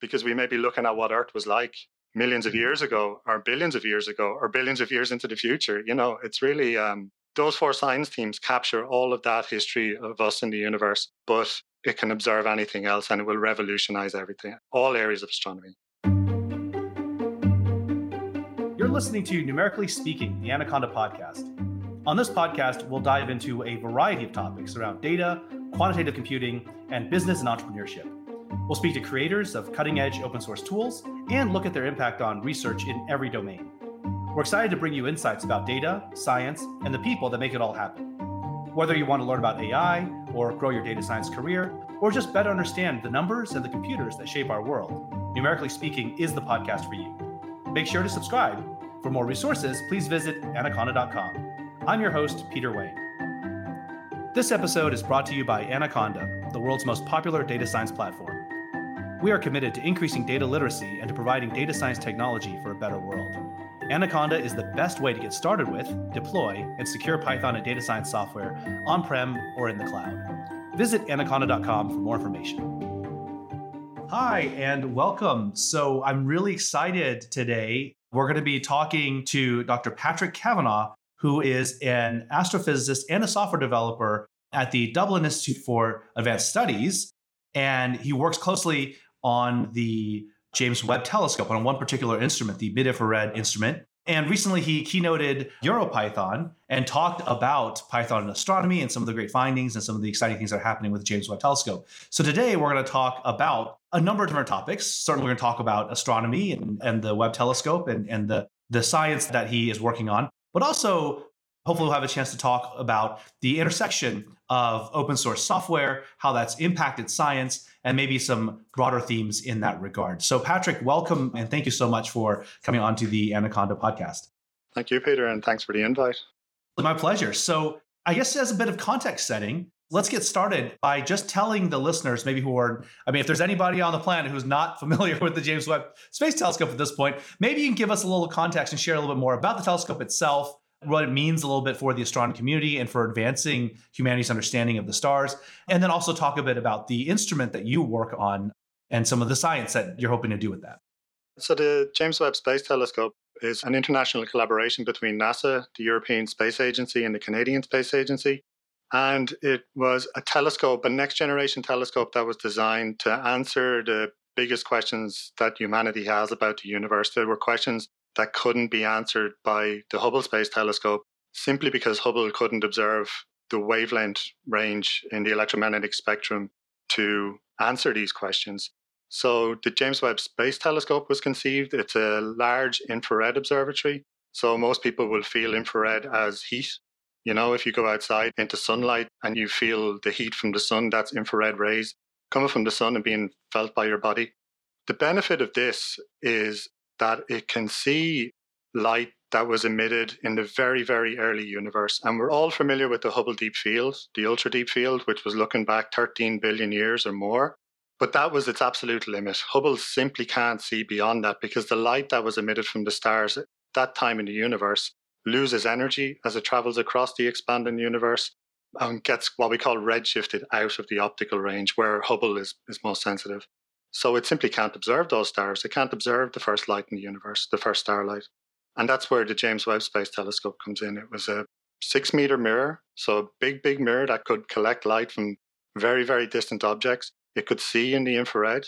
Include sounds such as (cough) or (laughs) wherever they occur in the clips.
because we may be looking at what Earth was like millions of years ago, or billions of years ago, or billions of years into the future. You know, it's really um, those four science teams capture all of that history of us in the universe, but it can observe anything else and it will revolutionize everything, all areas of astronomy. You're listening to Numerically Speaking, the Anaconda podcast. On this podcast, we'll dive into a variety of topics around data, quantitative computing, and business and entrepreneurship. We'll speak to creators of cutting edge open source tools and look at their impact on research in every domain. We're excited to bring you insights about data, science, and the people that make it all happen. Whether you want to learn about AI or grow your data science career, or just better understand the numbers and the computers that shape our world, Numerically Speaking is the podcast for you. Make sure to subscribe. For more resources, please visit anaconda.com. I'm your host, Peter Wang. This episode is brought to you by Anaconda, the world's most popular data science platform. We are committed to increasing data literacy and to providing data science technology for a better world. Anaconda is the best way to get started with, deploy, and secure Python and data science software on prem or in the cloud. Visit anaconda.com for more information. Hi, and welcome. So, I'm really excited today. We're going to be talking to Dr. Patrick Kavanagh, who is an astrophysicist and a software developer at the Dublin Institute for Advanced Studies. And he works closely on the James Webb Telescope on one particular instrument, the mid infrared instrument. And recently he keynoted EuroPython and talked about Python and astronomy and some of the great findings and some of the exciting things that are happening with the James Webb Telescope. So today we're going to talk about a number of different topics. Certainly we're going to talk about astronomy and, and the Webb Telescope and, and the, the science that he is working on, but also hopefully we'll have a chance to talk about the intersection of open source software, how that's impacted science, and maybe some broader themes in that regard. So, Patrick, welcome and thank you so much for coming on to the Anaconda podcast. Thank you, Peter, and thanks for the invite. My pleasure. So, I guess as a bit of context setting, let's get started by just telling the listeners, maybe who are, I mean, if there's anybody on the planet who's not (laughs) familiar with the James Webb Space Telescope at this point, maybe you can give us a little context and share a little bit more about the telescope itself, what it means a little bit for the astronomy community and for advancing humanity's understanding of the stars. And then also talk a bit about the instrument that you work on and some of the science that you're hoping to do with that. So, the James Webb Space Telescope is an international collaboration between NASA, the European Space Agency, and the Canadian Space Agency. And it was a telescope, a next generation telescope that was designed to answer the biggest questions that humanity has about the universe. There were questions that couldn't be answered by the Hubble Space Telescope simply because Hubble couldn't observe the wavelength range in the electromagnetic spectrum to answer these questions. So the James Webb Space Telescope was conceived. It's a large infrared observatory. So most people will feel infrared as heat. You know, if you go outside into sunlight and you feel the heat from the sun, that's infrared rays coming from the sun and being felt by your body. The benefit of this is that it can see light that was emitted in the very, very early universe. And we're all familiar with the Hubble Deep Field, the ultra deep field, which was looking back 13 billion years or more. But that was its absolute limit. Hubble simply can't see beyond that because the light that was emitted from the stars at that time in the universe loses energy as it travels across the expanding universe and gets what we call redshifted out of the optical range where Hubble is, is most sensitive. So it simply can't observe those stars. It can't observe the first light in the universe, the first starlight. And that's where the James Webb Space Telescope comes in. It was a six meter mirror, so a big, big mirror that could collect light from very, very distant objects. It could see in the infrared,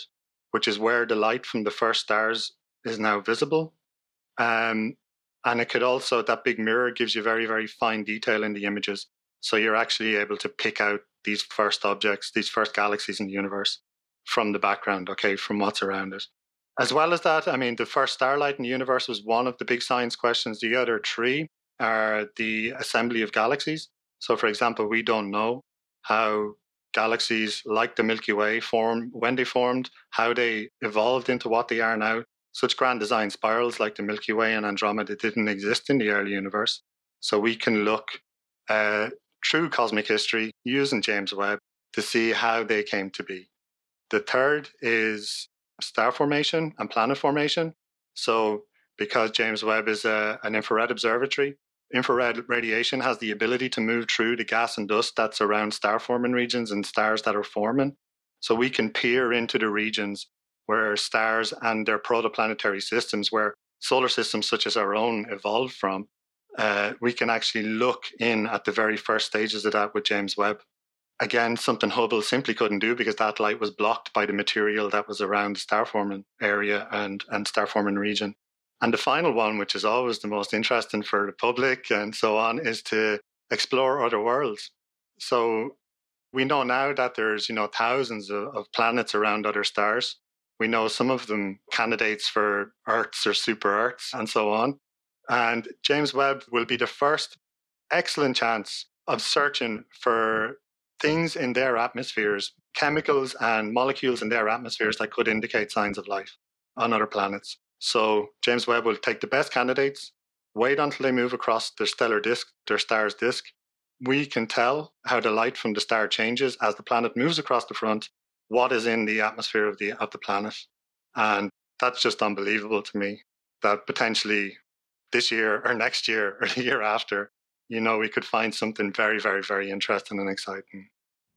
which is where the light from the first stars is now visible. Um, and it could also, that big mirror gives you very, very fine detail in the images. So you're actually able to pick out these first objects, these first galaxies in the universe from the background, okay, from what's around it. As well as that, I mean, the first starlight in the universe was one of the big science questions. The other three are the assembly of galaxies. So, for example, we don't know how galaxies like the Milky Way formed, when they formed, how they evolved into what they are now. Such grand design spirals like the Milky Way and Andromeda didn't exist in the early universe. So we can look uh, through cosmic history using James Webb to see how they came to be. The third is star formation and planet formation. So, because James Webb is a, an infrared observatory, infrared radiation has the ability to move through the gas and dust that's around star forming regions and stars that are forming. So, we can peer into the regions where stars and their protoplanetary systems, where solar systems such as our own evolved from, uh, we can actually look in at the very first stages of that with James Webb. Again, something Hubble simply couldn't do because that light was blocked by the material that was around the star forming area and, and star forming region. And the final one, which is always the most interesting for the public and so on, is to explore other worlds. So we know now that there's, you know, thousands of, of planets around other stars. We know some of them candidates for Earths or super Earths and so on. And James Webb will be the first excellent chance of searching for things in their atmospheres, chemicals and molecules in their atmospheres that could indicate signs of life on other planets. So James Webb will take the best candidates, wait until they move across their stellar disk, their star's disk. We can tell how the light from the star changes as the planet moves across the front, what is in the atmosphere of the of the planet. And that's just unbelievable to me that potentially this year or next year or the year after, you know, we could find something very, very, very interesting and exciting.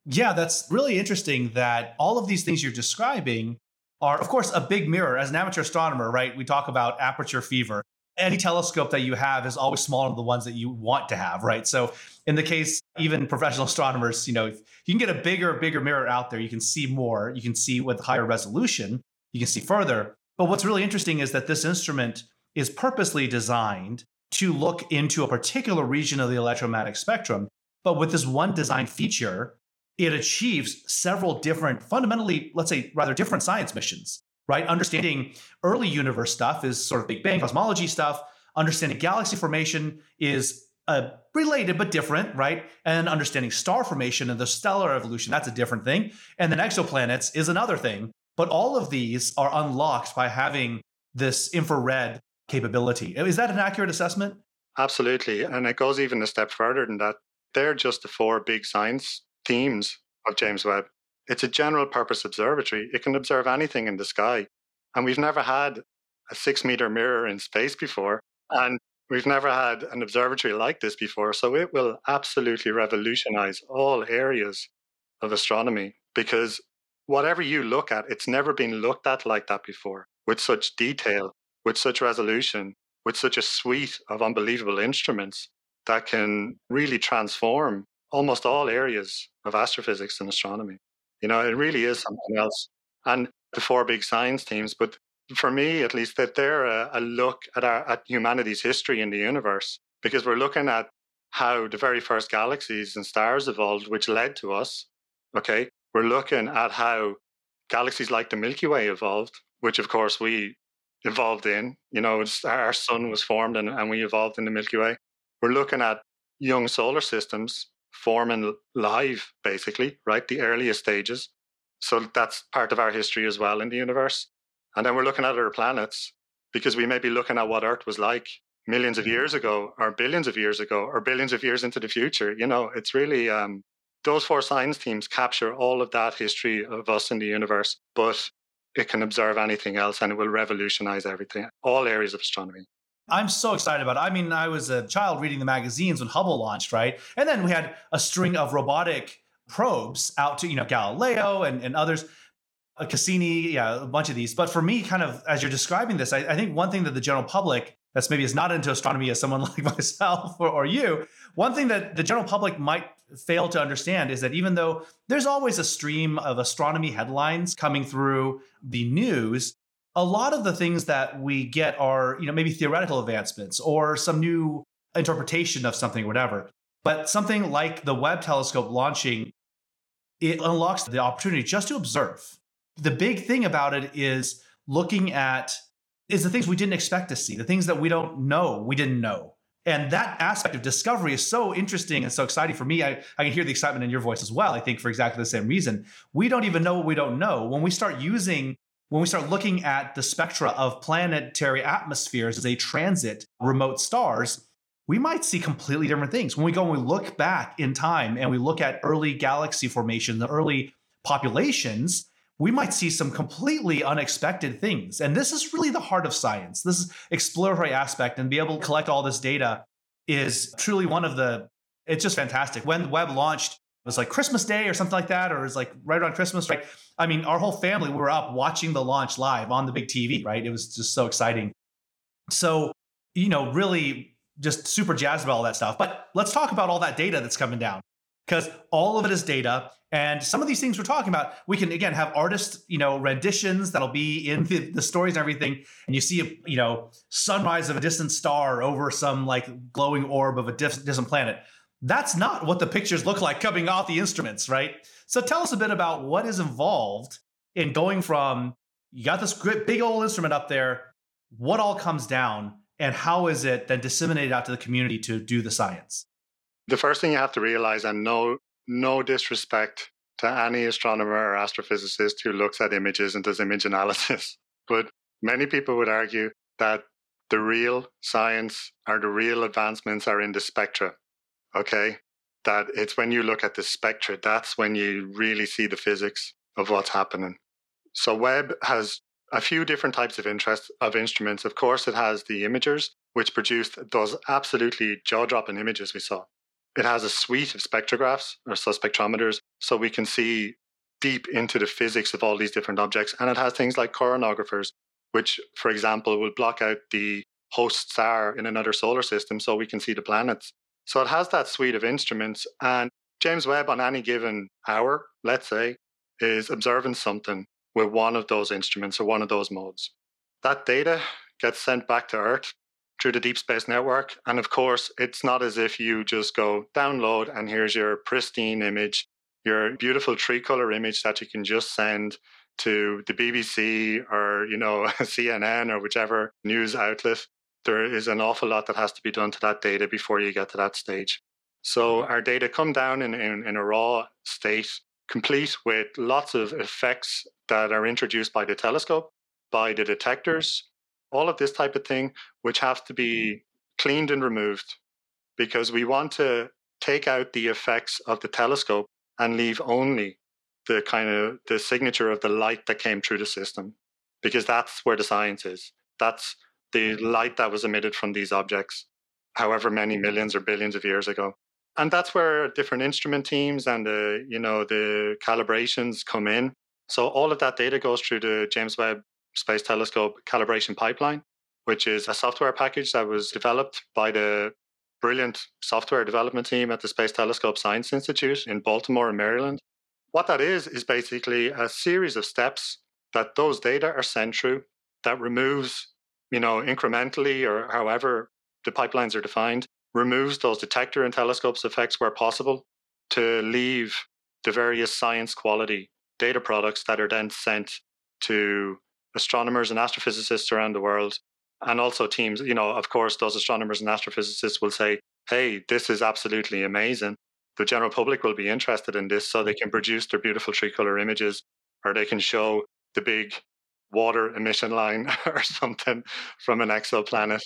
Yeah, that's really interesting that all of these things you're describing are, of course, a big mirror. As an amateur astronomer, right, we talk about aperture fever. Any telescope that you have is always smaller than the ones that you want to have, right? So, in the case, even professional (laughs) astronomers, you know, if you can get a bigger, bigger mirror out there, you can see more, you can see with higher resolution, you can see further. But what's really interesting is that this instrument is purposely designed to look into a particular region of the electromagnetic spectrum. But with this one design feature, it achieves several different, fundamentally, let's say, rather different science missions, right? Understanding early universe stuff is sort of Big Bang cosmology stuff. Understanding galaxy formation is uh, related but different, right? And understanding star formation and the stellar evolution, that's a different thing. And then exoplanets is another thing. But all of these are unlocked by having this infrared capability. Oh, is that an accurate assessment? Absolutely. And it goes even a step further than that. They're just the four big science themes of James Webb. It's a general purpose observatory. It can observe anything in the sky. And we've never had a six meter mirror in space before. And we've never had an observatory like this before. So it will absolutely revolutionize all areas of astronomy because whatever you look at, it's never been looked at like that before with such detail, with such resolution, with such a suite of unbelievable instruments that can really transform almost all areas of astrophysics and astronomy. You know, it really is something else. And the four big science teams, but for me at least, that they're a, a look at our at humanity's history in the universe because we're looking at how the very first galaxies and stars evolved, which led to us. Okay, we're looking at how galaxies like the Milky Way evolved, which of course we evolved in. You know, our sun was formed and, and we evolved in the Milky Way. We're looking at young solar systems forming live, basically, right? The earliest stages. So that's part of our history as well in the universe. And then we're looking at other planets because we may be looking at what Earth was like millions of years ago, or billions of years ago, or billions of years into the future. You know, it's really um, those four science teams capture all of that history of us in the universe, but it can observe anything else and it will revolutionize everything, all areas of astronomy. I'm so excited about it. I mean, I was a child reading the magazines when Hubble launched, right? And then we had a string of robotic probes out to, you know, Galileo and, and others, uh, Cassini, yeah, a bunch of these. But for me, kind of as you're describing this, I, I think one thing that the general public that's maybe is not into astronomy as someone (laughs) like myself or, or you, one thing that the general public might fail to understand is that even though there's always a stream of astronomy headlines coming through the news, a lot of the things that we get are, you know, maybe theoretical advancements or some new interpretation of something, whatever. But something like the Webb telescope launching, it unlocks the opportunity just to observe. The big thing about it is looking at is the things we didn't expect to see, the things that we don't know we didn't know. And that aspect of discovery is so interesting and so exciting for me. I, I can hear the excitement in your voice as well. I think for exactly the same reason. We don't even know what we don't know. When we start using when we start looking at the spectra of planetary atmospheres as they transit remote stars, we might see completely different things. When we go and we look back in time and we look at early galaxy formation, the early populations, we might see some completely unexpected things. And this is really the heart of science. This is exploratory aspect and be able to collect all this data is truly one of the it's just fantastic. When the Webb launched it was like Christmas Day or something like that, or it was like right around Christmas, right? I mean, our whole family we were up watching the launch live on the big TV, right? It was just so exciting. So, you know, really just super jazzed about all that stuff. But let's talk about all that data that's coming down because all of it is data. And some of these things we're talking about, we can again have artists you know, renditions that'll be in the, the stories and everything. And you see a, you know, sunrise of a distant star over some like glowing orb of a distant planet. That's not what the pictures look like coming off the instruments, right? So tell us a bit about what is involved in going from you got this big old instrument up there, what all comes down, and how is it then disseminated out to the community to do the science? The first thing you have to realize, and no, no disrespect to any astronomer or astrophysicist who looks at images and does image analysis, (laughs) but many people would argue that the real science or the real advancements are in the spectra. Okay. That it's when you look at the spectra, that's when you really see the physics of what's happening. So Webb has a few different types of interest of instruments. Of course, it has the imagers, which produced those absolutely jaw-dropping images we saw. It has a suite of spectrographs or spectrometers, so we can see deep into the physics of all these different objects. And it has things like coronagraphs, which, for example, will block out the host star in another solar system so we can see the planets. So it has that suite of instruments. And James Webb, on any given hour, let's say, is observing something with one of those instruments or one of those modes. That data gets sent back to Earth through the Deep Space Network. And of course, it's not as if you just go download and here's your pristine image, your beautiful true color image that you can just send to the BBC or, you know, (laughs) CNN or whichever news outlet. There is an awful lot that has to be done to that data before you get to that stage. So our data come down in, in, in a raw state, complete with lots of effects that are introduced by the telescope, by the detectors, all of this type of thing, which have to mm-hmm. be cleaned and removed because we want to take out the effects of the telescope and leave only the kind of the signature of the light that came through the system because that's where the science is. That's the mm-hmm. light that was emitted from these objects however many mm-hmm. millions or billions of years ago. And that's where different instrument teams and the you know the calibrations come in. So all of that data goes through the james webb Space Telescope calibration pipeline, which is a software package that was developed by the brilliant software development team at the Space Telescope Science Institute in Baltimore, in Maryland. What that is, is basically a series of steps that those data are sent through that removes, you know, incrementally or however the pipelines are defined, removes those detector and telescopes effects where possible to leave the various science quality data products that are then sent to astronomers and astrophysicists around the world, and also teams. You know, of course, those astronomers and astrophysicists will say, "Hey, this is absolutely amazing." The general public will be interested in this, so they mm. can produce their beautiful true color images, or they can show the big water emission line (laughs) or something from an exoplanet.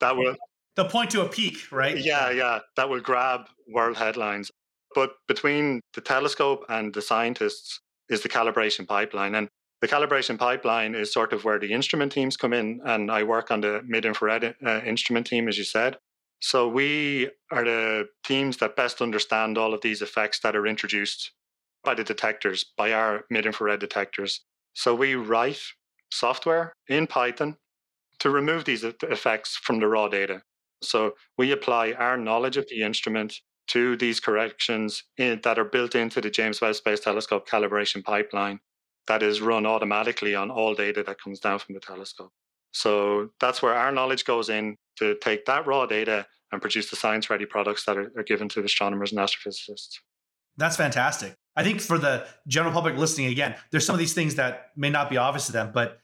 That will they'll point to a peak, right? Yeah, yeah, that will grab world headlines. But between the telescope and the scientists is the calibration pipeline, and the calibration pipeline is sort of where the instrument teams come in, and I work on the mid infrared uh, instrument team, as you said. So we are the teams that best understand all of these effects that are introduced by the detectors, by our mid infrared detectors. So we write software in Python to remove these effects from the raw data. So we apply our knowledge of the instrument to these corrections in, that are built into the James Webb Space Telescope calibration pipeline that is run automatically on all data that comes down from the telescope. So that's where our knowledge goes in to take that raw data and produce the science ready products that are, are given to astronomers and astrophysicists. That's fantastic. I think for the general public listening again, there's some of these things that may not be obvious to them, but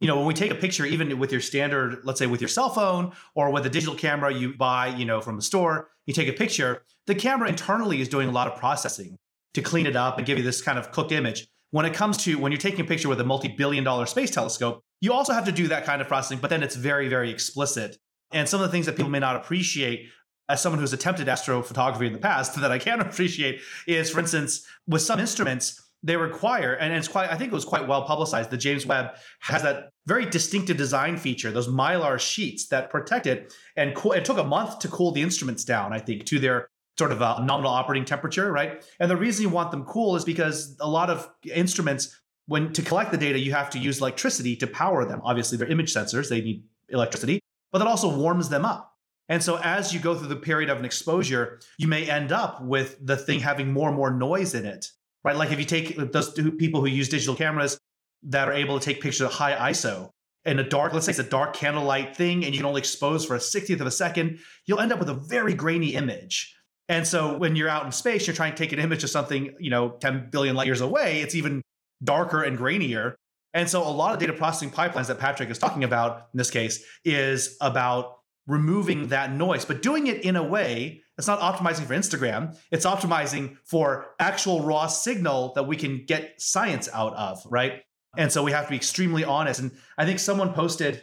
you know, when we take a picture, even with your standard, let's say with your cell phone or with a digital camera you buy, you know, from a store, you take a picture, the camera internally is doing a lot of processing to clean it up and give you this kind of cooked image when it comes to when you're taking a picture with a multi-billion dollar space telescope you also have to do that kind of processing but then it's very very explicit. And some of the things that people may not appreciate as someone who's attempted astrophotography in the past (laughs) that i can (laughs) appreciate is for instance with some instruments they require and it's quite i think it was quite well publicized the james webb has that very distinctive design feature those mylar sheets that protect it and co- it took a month to cool the instruments down i think to their sort of a nominal operating temperature, right? And the reason you want them cool is because a lot of instruments, when to collect the data, you have to use electricity to power them. Obviously, they're image sensors, they need electricity, but that also warms them up. And so as you go through the period of an exposure, you may end up with the thing having more and more noise in it, right? Like if you take those people who use digital cameras that are able to take pictures at high ISO in a dark, let's say it's a dark candlelight thing, and you can only expose for a 60th of a second, you'll end up with a very grainy image. And so when you're out in space, you're trying to take an image of something, you know, 10 billion light years away, it's even darker and grainier. And so a lot of data processing pipelines that Patrick is talking about in this case is about removing that noise, but doing it in a way that's not optimizing for Instagram. It's optimizing for actual raw signal that we can get science out of, right? And so we have to be extremely honest. And I think someone posted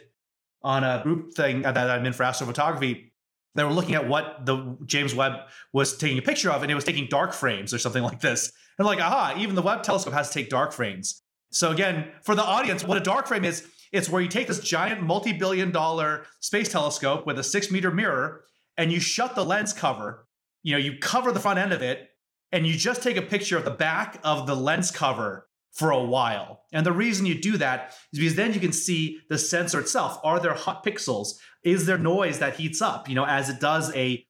on a group thing that I'm in for astrophotography they were looking at what the James Webb was taking a picture of, and it was taking dark frames or something (laughs) like this. And like, aha, even the Webb telescope has to take dark frames. So again, for the audience, what a dark frame is, it's where you take this giant multi-billion dollar space telescope with a six meter mirror and you shut the lens cover. You know, you cover the front end of it and you just take a picture of the back of the lens cover for a while. And the reason you do that is because then you can see the sensor itself. Are there hot pixels? Is there noise that heats up? You know, as it does a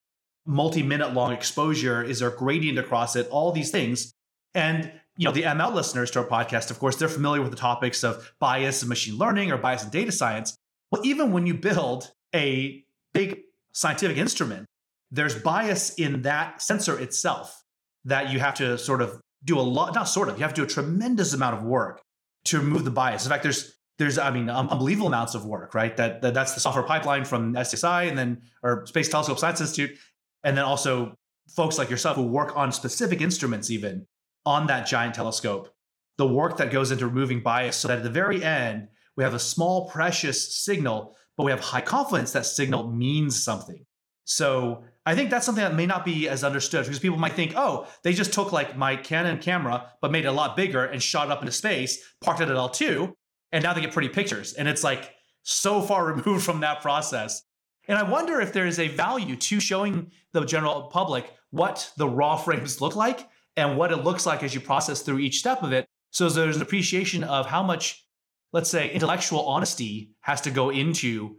multi-minute long exposure, is there gradient across it? All these things. And you know, the ML listeners to our podcast, of course, they're familiar with the topics of bias in machine learning or bias in data science. Well, even when you build a big scientific instrument, there's bias in that sensor itself that you have to sort of do a lot, not sort of, you have to do a tremendous amount of work to remove the bias. In fact, there's there's i mean um, unbelievable amounts of work right? That, that that's the software pipeline from SSI and then or space telescope science institute. And then also folks like yourself who work on specific instruments even on that giant telescope. The work that goes into removing bias so that at the very end we have a small precious signal but we have high confidence that signal means something. So i think that's something that may not be as understood because people might think oh they just took like my canon camera but made it a lot bigger and shot it up into space parked it at l2 and now they get pretty pictures. And it's like so far (laughs) removed from that process. And I wonder if there is a value to showing the general public what the raw (laughs) frames look like and what it looks like as you process through each step of it. So there's an appreciation of how much, let's say, intellectual honesty has to go into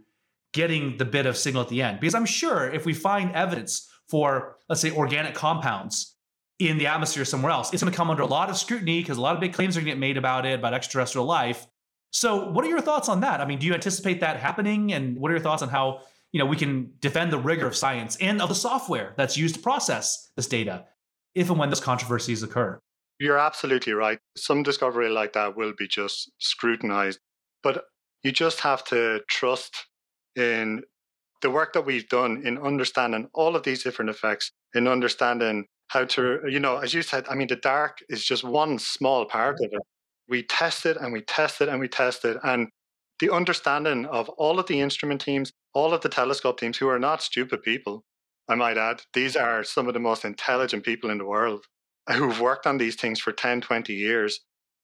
getting the bit of signal at the end. Because I'm sure if we find evidence for, let's say, organic compounds in the atmosphere somewhere else, it's going to come under a lot of scrutiny because a lot of big claims are going to get made about it, about extraterrestrial life. So, what are your thoughts on that? I mean, do you anticipate that happening? And what are your thoughts on how you know we can defend the rigor of science and of the software that's used to process this data, if and when those controversies occur? You're absolutely right. Some discovery like that will be just scrutinized, but you just have to trust in the work that we've done in understanding all of these different effects, in understanding how to, you know, as you said, I mean, the dark is just one small part of it we tested and we tested and we tested. And the understanding of all of the instrument teams, all of the telescope teams, who are not stupid people, I might add, these are some of the most intelligent people in the world who've worked on these things for 10, 20 years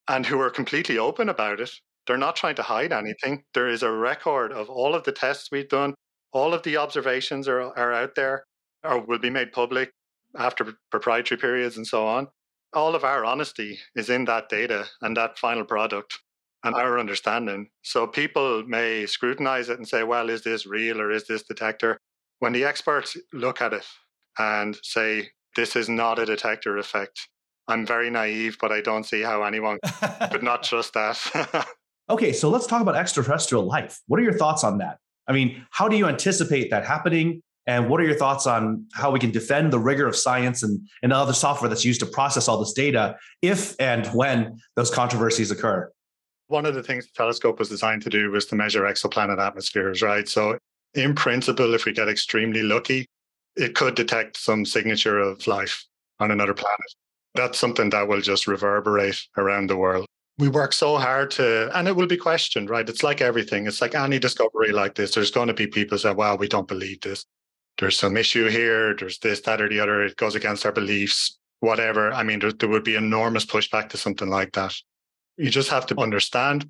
and who are completely open about it. They're not trying to hide anything. There is a record of all of the tests we've done. All of the observations are, are out there or will be made public after proprietary periods and so on all of our honesty is in that data and that final product and uh-huh. our understanding. So people may scrutinize it and say, well, is this real or is this detector? When the experts look at it and say, this is not a detector effect, I'm very naive, but I don't see how anyone could not (laughs) trust that. (laughs) okay, so let's talk about extraterrestrial life. What are your thoughts on that? I mean, how do you anticipate that happening? And what are your thoughts on how we can defend the rigor of science and, and other software that's used to process all this data if and when those controversies occur? One of the things the telescope was designed to do was to measure exoplanet atmospheres, right? So, in principle, if we get extremely lucky, it could detect some signature of life on another planet. That's something that will just reverberate around the world. We work so hard to, and it will be questioned, right? It's like everything. It's like any discovery like this. There's going to be people say, well, we don't believe this there's some issue here, there's this, that, or the other, it goes against our beliefs, whatever. I mean, there, there would be enormous pushback to something like that. You just have to understand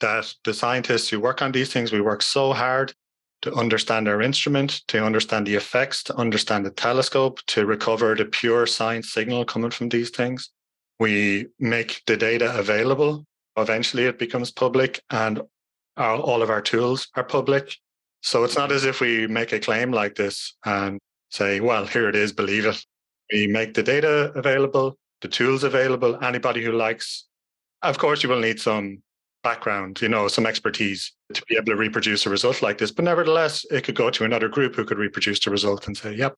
that the scientists who work on these things, we work so hard to understand our instrument, to understand the effects, to understand the telescope, to recover the pure science signal coming from these things. We make the data available. Eventually, it becomes public, and our, all of our tools are public. So it's not as if we make a claim like this and say, well, here it is, believe it. We make the data available, the tools available. Anybody who likes, of course, you will need some background, you know, some expertise to be able to reproduce a result like this. But nevertheless, it could go to another group who could reproduce the result and say, yep,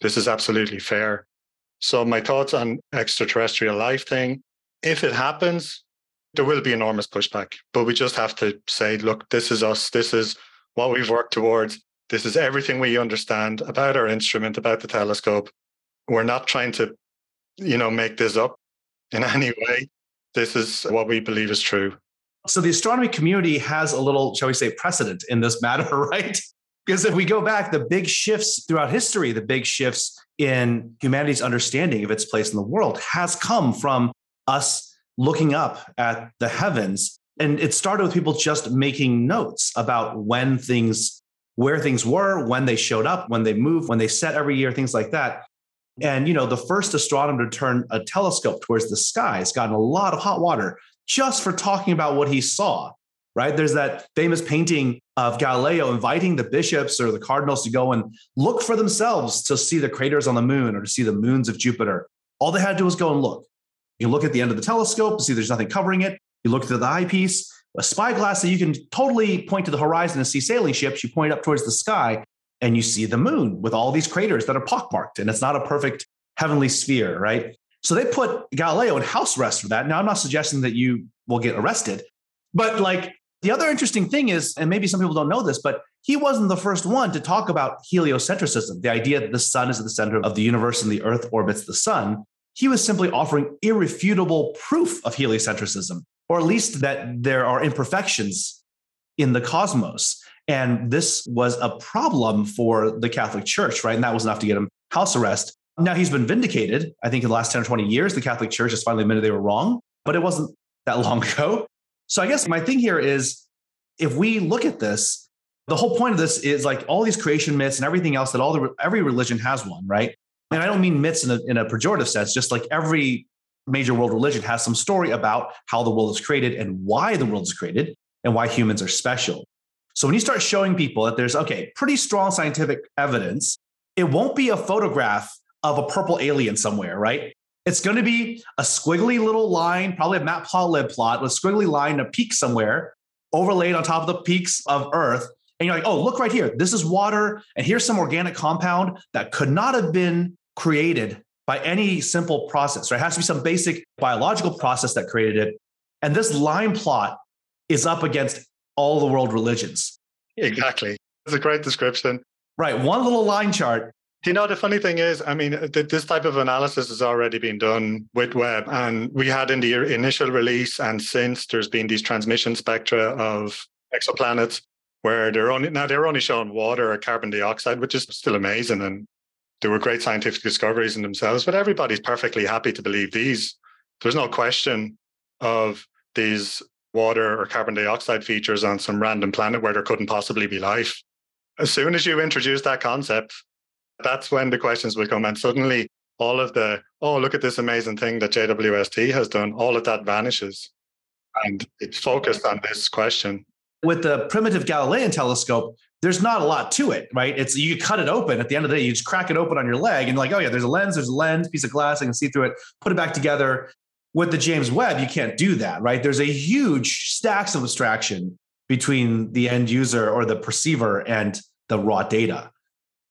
this is absolutely fair. So my thoughts on extraterrestrial life thing, if it happens, there will be enormous pushback. But we just have to say, look, this is us. This is what we've worked towards. This is everything we understand about our instrument, about the telescope. We're not trying to, you know, make this up in (laughs) any way. This is what we believe is true. So the astronomy community has a little, shall we say, precedent in this matter, (laughs) right? Because if we go back, the big shifts throughout history, the big shifts in humanity's understanding of its place in the world has come from us looking up at the heavens. And it started with people just making notes about when things, where things were, when they showed up, when they moved, when they set every year, things like that. And, you know, the first astronomer to turn a telescope towards the sky has gotten a lot of hot water just for talking about what he saw, right? There's that famous painting of Galileo inviting the bishops or the cardinals to go and look for themselves to see the craters on the moon or to see the moons of Jupiter. All they had to do was go and look. You look at the end of the telescope see there's nothing covering it. You look through the eyepiece, a spyglass that you can totally point to the horizon and see sailing ships. You point up towards the sky and you see the moon with all these craters that are pockmarked, and it's not a perfect heavenly sphere, right? So they put Galileo in house arrest for that. Now, I'm not suggesting that you will get arrested, but like the other interesting thing is, and maybe some people don't know this, but he wasn't the first one to talk about heliocentrism, the idea that the sun is at the center of the universe and the earth orbits the sun. He was simply offering irrefutable proof of heliocentrism, or at least that there are imperfections in the cosmos. And this was a problem for the Catholic Church, right? And that was enough to get him house arrest. Now he's been vindicated. I think in the last 10 or 20 years, the Catholic Church has finally admitted they were wrong, but it wasn't that (laughs) long ago. So I guess my thing here is if we look at this, the whole point of this is like all these creation myths and everything else that all the every religion has one, right? And I don't mean myths in a, in a pejorative sense, just like every major world religion has some story about how the world is created and why the world is created and why humans are special. So when you start showing people that there's okay, pretty strong scientific evidence, it won't be a photograph of a purple alien somewhere, right? It's going to be a squiggly little line, probably a plot plot with a squiggly line, a peak somewhere overlaid on top of the peaks of Earth. And you're like, oh, look right here. This is water. And here's some organic compound that could not have been created by any simple process, right? It has to be some basic biological process that created it. And this line plot is up against all the world religions. Exactly. It's a great description. Right. One little line chart do you know the funny thing is? I mean, th- this type of analysis has already been done with Webb, and we had in the initial release, and since there's been these transmission spectra of exoplanets where they're only now they're only showing water or carbon dioxide, which is still amazing, and they were great scientific discoveries in themselves. But everybody's perfectly happy to believe these. There's no question of these water or carbon dioxide features on some random planet where there couldn't possibly be life. As soon as you introduce that concept, that's when the questions will come. And suddenly, all of the, oh, look at this amazing thing that JWST has done, all of that vanishes. And it's focused on this question. With the primitive Galilean telescope, there's not a lot to it, right? It's you cut it open at the end of the day, you just crack it open on your leg and like, oh yeah, there's a lens, there's a lens, piece of glass, I can see through it, put it back together. With the James Webb, you can't do that, right? There's a huge stacks of abstraction between the end user or the perceiver and the raw data.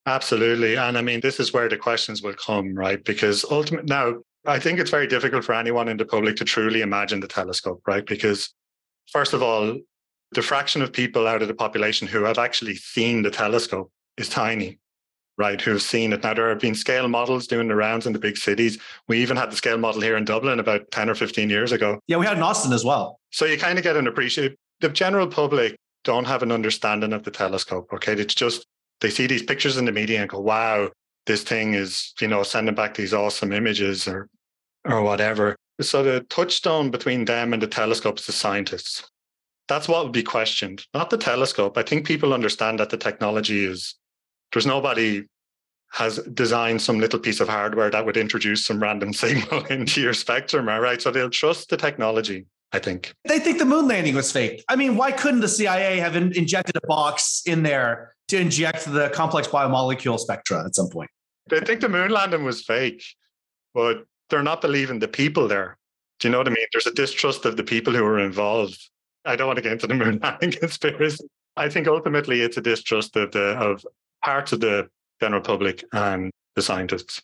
Absolutely. And I mean, this is where the questions will come, right? Because ultimately, now, I think it's very difficult for anyone in the public to truly imagine the telescope, right? Because, first of all, the fraction of people out of the population who have actually seen the telescope is tiny, right? Who've seen it. Now, there have been scale models doing the rounds in the big cities. We even had the scale model here in Dublin about 10 or 15 years ago. Yeah, we had in Austin as well. So you kind of get an appreciation. The general public don't have an understanding of the telescope, okay? It's just they see these pictures in the media and go, wow, this thing is, you know, sending back these awesome images or or whatever. So the touchstone between them and the telescope is the scientists. That's what would be questioned, not the telescope. I think people understand that the technology is, there's nobody has designed some little piece of hardware that would introduce some random (laughs) signal into your spectrum, all right? So they'll trust the technology, I think. They think the moon landing was fake. I mean, why couldn't the CIA have in- injected a box in there to inject the complex biomolecule spectra at some point? They think the moon landing was fake, but they're not believing the people there. Do you know what I mean? There's a distrust of the people who were involved. I don't want to get into the moon (laughs) landing conspiracy. I think ultimately it's a distrust of uh, the of parts of the general public and the scientists.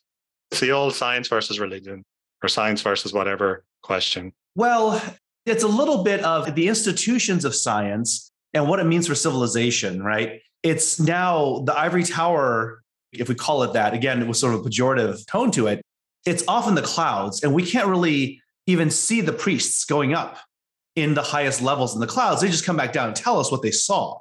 It's the old science versus religion or science versus whatever question. Well, it's a little bit of the institutions of science and what it means for civilization, right? It's now the ivory tower, if we call it that, again, it was sort of a pejorative tone to it. It's often the clouds, and we can't really even see the priests going up in the highest levels in the clouds. They just come back down and tell us what they saw.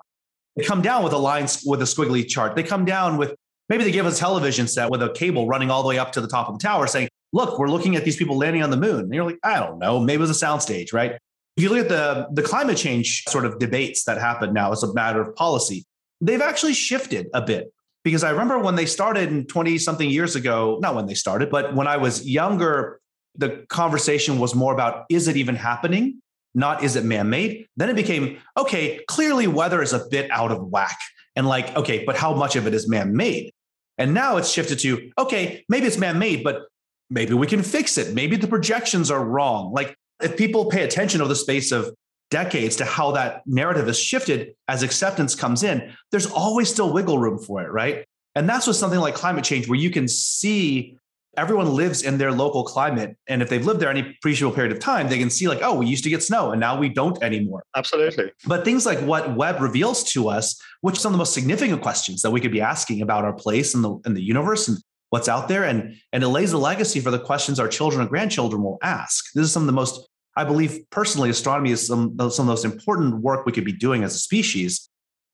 They come down with a line with a squiggly chart. They come down with maybe they give us a television set with a cable running all the way up to the top of the tower saying, look, we're looking at these people landing on the moon. And you're like, I don't know, maybe it was a soundstage, right? If you look at the, the climate change sort of debates that happen now as a matter of policy, they've actually shifted a bit. Because I remember when they started in 20 something years ago, not when they started, but when I was younger, the conversation was more about is it even happening? Not is it man made? Then it became okay, clearly weather is a bit out of whack. And like, okay, but how much of it is man made? And now it's shifted to okay, maybe it's man made, but maybe we can fix it. Maybe the projections are wrong. Like, if people pay attention over the space of decades to how that narrative has shifted as acceptance comes in, there's always still wiggle room for it, right? And that's with something like climate change, where you can see everyone lives in their local climate. And if they've lived there any appreciable period of time, they can see, like, oh, we used to get snow and now we don't anymore. Absolutely. But things like what Webb reveals to us, which are some of the most significant questions that we could be asking about our place in the, in the universe and what's out there. And, and it lays a legacy for the questions our children and grandchildren will ask. This is some of the most, I believe personally, astronomy is some, some of the most important work we could be doing as a species.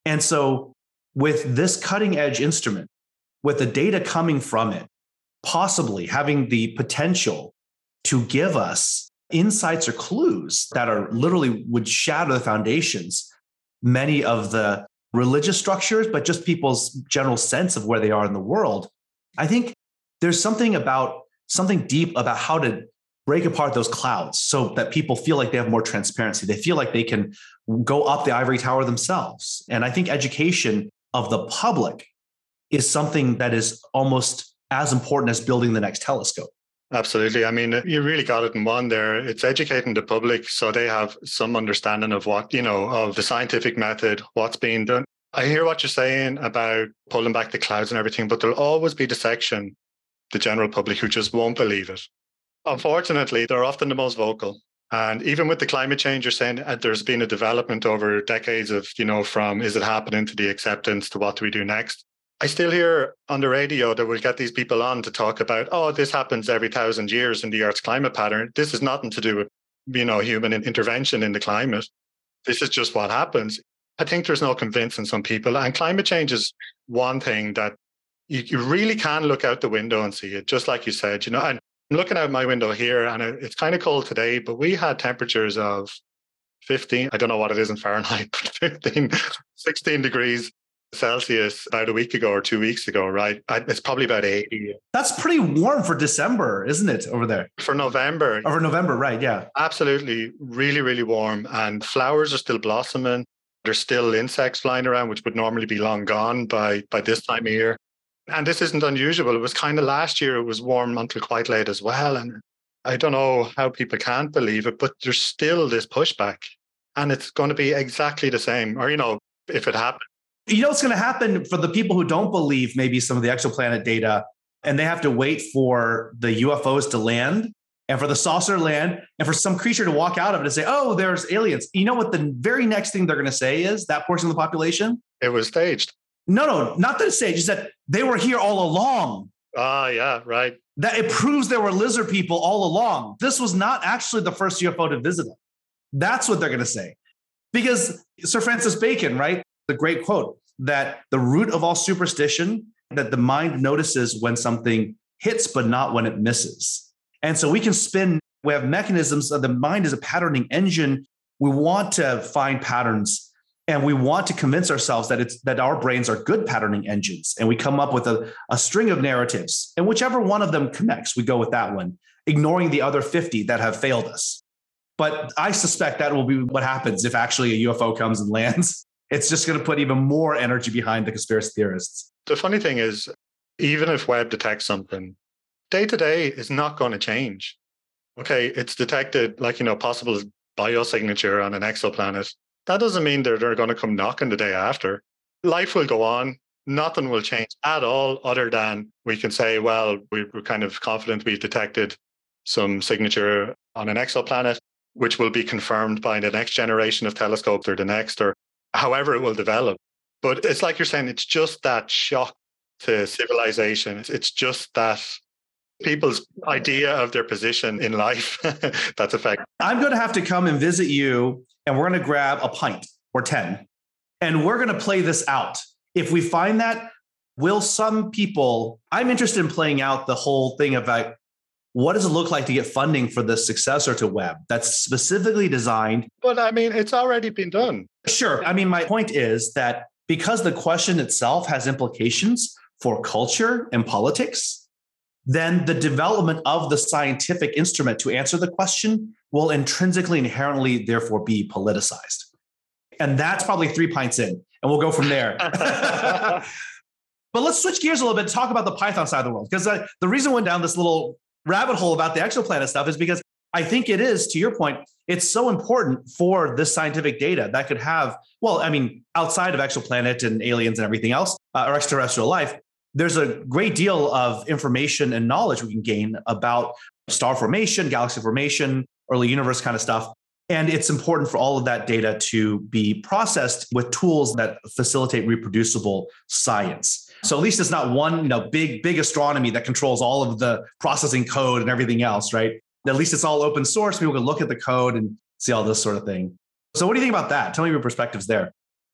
And so, with this cutting edge instrument, with the data coming from it, possibly having the potential to give us insights or clues that are literally would shatter the foundations many of the religious structures but just people's general sense of where they are in the world. I think there's something about something deep about how to break apart those clouds so that people feel like they have more transparency. They feel like they can go up the ivory tower themselves. And i think education of the public is something that is almost as important as building the next telescope. Absolutely. I mean, you really got it in one there. It's educating the public so they have some understanding of what, you know, of the scientific method, what's being done. I hear what you're saying about pulling back the clouds and everything, but there'll always be the section, the general public, who just won't believe it. Unfortunately, they're often the most vocal. And even with the climate change, you're saying uh, there's been a development over decades of, you know, from is it happening to the acceptance to what do we do next? I still hear on the radio that we'll get these people on to talk about, oh, this happens every thousand years in the Earth's climate pattern. This is nothing to do with, you know, human intervention in the climate. This is just what happens. I think there's no convincing some people. And climate change is one thing that you, you really can look out the window and see it, just like you said, you know. And I'm looking out my window here and it's kind of cold today, but we had temperatures of 15, I don't know what it is in Fahrenheit, (laughs) but 15, 16 degrees Celsius about a week ago or two weeks ago, right? It's probably about 80. That's pretty warm for December, isn't it, over there? For November. Over November, right. Yeah. Absolutely. Really, really warm. And flowers are still blossoming. There's still insects flying around, which would normally be long gone by, by this time of year. And this isn't unusual. It was kind of last year, it was warm until quite late as well. And I don't know how people can't believe it, but there's still this pushback. And it's going to be exactly the same. Or, you know, if it happens, you know what's going to happen for the people who don't believe maybe some of the exoplanet data and they have to wait for the UFOs to land and for the saucer land and for some creature to walk out of it and say, oh, there's aliens. You know what the very next thing they're going to say is that portion of the population? It was staged. No, no, not that it's staged. It's that they were here all along. Ah, uh, yeah, right. That it proves there were lizard people all along. This was not actually the first UFO to visit them. That's what they're going to say. Because Sir Francis Bacon, right? The great quote that the root of all superstition that the mind notices when something hits but not when it misses. And so we can spin we have mechanisms the mind is a patterning engine. We want to find patterns and we want to convince ourselves that it's that our brains are good patterning engines and we come up with a, a string of narratives and whichever one of them connects we go with that one ignoring the other 50 that have failed us. But i suspect that will be what happens if actually a ufo comes and lands it's just going to put even more energy behind the conspiracy theorists the funny thing is even if webb detects something day to day is not going to change okay it's detected like you know possible biosignature on an exoplanet that doesn't mean that they're going to come knocking the day after. Life will go on. Nothing will change at all, other than we can say, well, we're kind of confident we've detected some signature on an exoplanet, which will be confirmed by the next generation of telescopes or the next, or however it will develop. But it's like you're saying, it's just that shock to civilization. It's just that people's idea of their position in life (laughs) that's affected. I'm going to have to come and visit you and we're going to grab a pint or 10 and we're going to play this out. If we find that, will some people, I'm interested in playing out the whole thing about what does it look like to get funding for the successor to Webb that's specifically designed? But I mean, it's already been done. Sure. I mean, my point is that because the question itself has implications for culture and politics, then the development of the scientific instrument to answer the question will intrinsically, inherently, therefore be politicized. And that's probably three pints in, and we'll go from there. (laughs) but let's switch gears a little bit and talk about the Python side of the world. Because uh, the reason I went down this little rabbit hole about the exoplanet stuff is because I think it is, to your point, it's so important for this scientific data that could have, well, I mean, outside of exoplanet and aliens and everything else, uh, or extraterrestrial life, there's a great deal of information and knowledge we can gain about star formation, galaxy formation, early universe kind of stuff. And it's important for all of that data to be processed with tools that facilitate reproducible science. So at least it's not one, you know, big, big astronomy that controls all of the processing code and everything else, right? At least it's all open source. People can look at the code and see all this sort of thing. So what do you think about that? Tell me your perspectives there.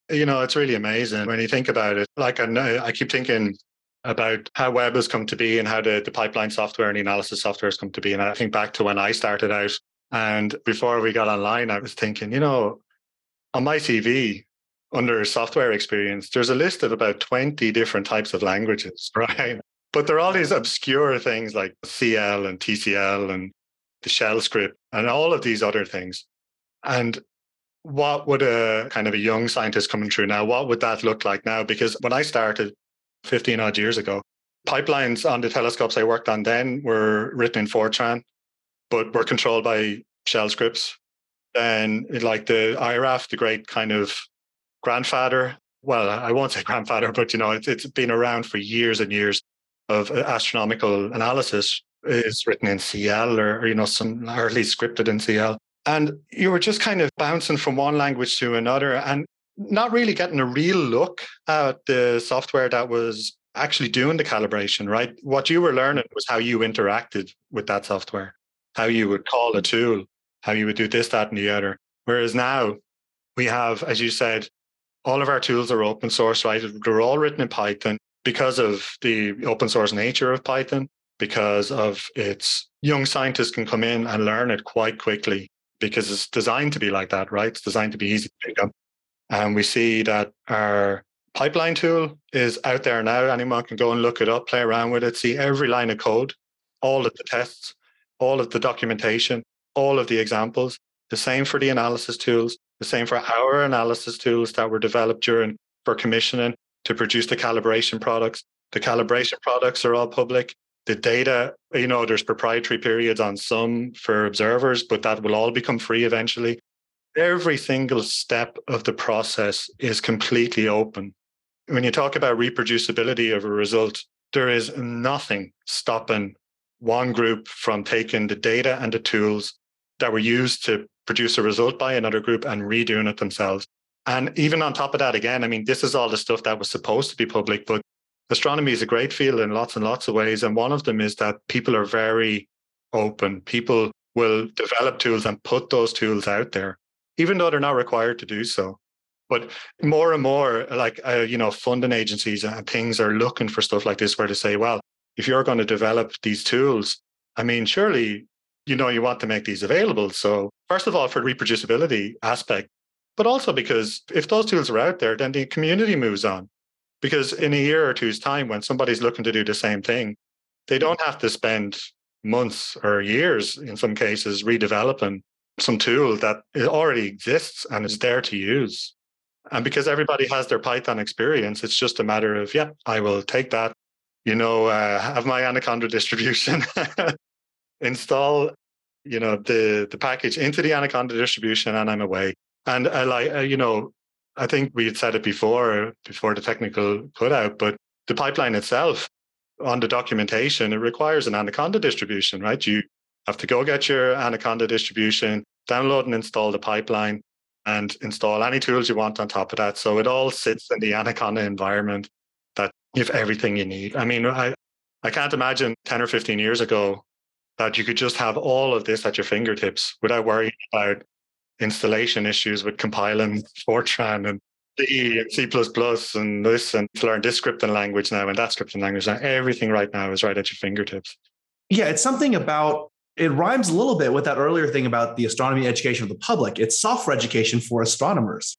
You know, it's really amazing when you think about it. Like I know, I keep thinking about how Webb has come to be and how the, the pipeline software and the analysis software has come to be. And I think back to when I started out and before we got online, I was thinking, you know, on my CV, under software experience, there's a list of about 20 different types of languages, (laughs) right? But there are all these obscure things like CL and TCL and the shell script and all of these other things. And what would a kind of a young scientist coming through now, what would that look like now? Because when I started 15 odd years ago, pipelines on the telescopes I worked on then were written in Fortran but were controlled by shell scripts. Then, like the IRAF, the great kind of grandfather. Well, I won't say (laughs) grandfather, but you know, it's, it's been around for years and years of uh, astronomical analysis is written in CL or, or you know, some or at least scripted in CL. And you were just kind of bouncing from one language to another and not really getting a real look at the software that was actually doing the calibration, right? What you were learning was how you interacted with that software how you would call a tool, how you would do this, that, and the other. Whereas now we have, as you said, all of our tools are open source, right? They're all written in Python because of the open source nature of Python, because of its young scientists can come in and learn it quite quickly because it's designed to be like that, right? It's designed to be easy to pick up. And we see that our pipeline tool is out there now. Anyone can go and look it up, play around with it, see every line of code, all of the tests all of the documentation, all of the examples. The same for the analysis tools, the same for our analysis tools that were developed during for commissioning to produce the calibration products. The calibration products are all public. The data, you know, there's proprietary periods on some for observers, but that will all become free eventually. Every single step of the process is completely open. When you talk about reproducibility of a result, there is nothing stopping one group from taking the data and the tools that were used to produce a result by another group and redoing it themselves. And even on top of that, again, I mean, this is all the stuff that was supposed to be public, but astronomy is a great field in lots and lots of ways. And one of them is that people are very open. People will develop tools and put those tools out there, even though they're not required to do so. But more and more, like, uh, you know, funding agencies and things are looking for stuff like this where to say, well, if you're going to develop these tools, I mean, surely you know, you want to make these available. So, first of all, for reproducibility aspect, but also because if those tools are out there, then the community moves on. Because in a year or two's time, when somebody's looking to do the same thing, they don't have to spend months or years, in some cases, redeveloping some tool that already exists and is there to use. And because everybody has their Python experience, it's just a matter of, yeah, I will take that, you know, uh, have my Anaconda (laughs) distribution, install, you know, the the package into the Anaconda distribution, and I'm away. And I like, uh, you know, I think we had said it before, before the technical put out, but the pipeline itself on the documentation, it requires an Anaconda distribution, right? You have to go get your Anaconda distribution, download and install the pipeline, and install any tools you want on top of that. So it all sits in the Anaconda environment that you have everything you need. I mean, I, I can't imagine 10 or 15 years ago that you could just have all of this at your fingertips without worrying about installation issues with compiling Fortran and C and C++ and this and to learn this scripting language now and that scripting language now. Everything right now is right at your fingertips. Yeah, it's something about it rhymes a little bit with that earlier thing about the astronomy education of the public. It's software education for astronomers.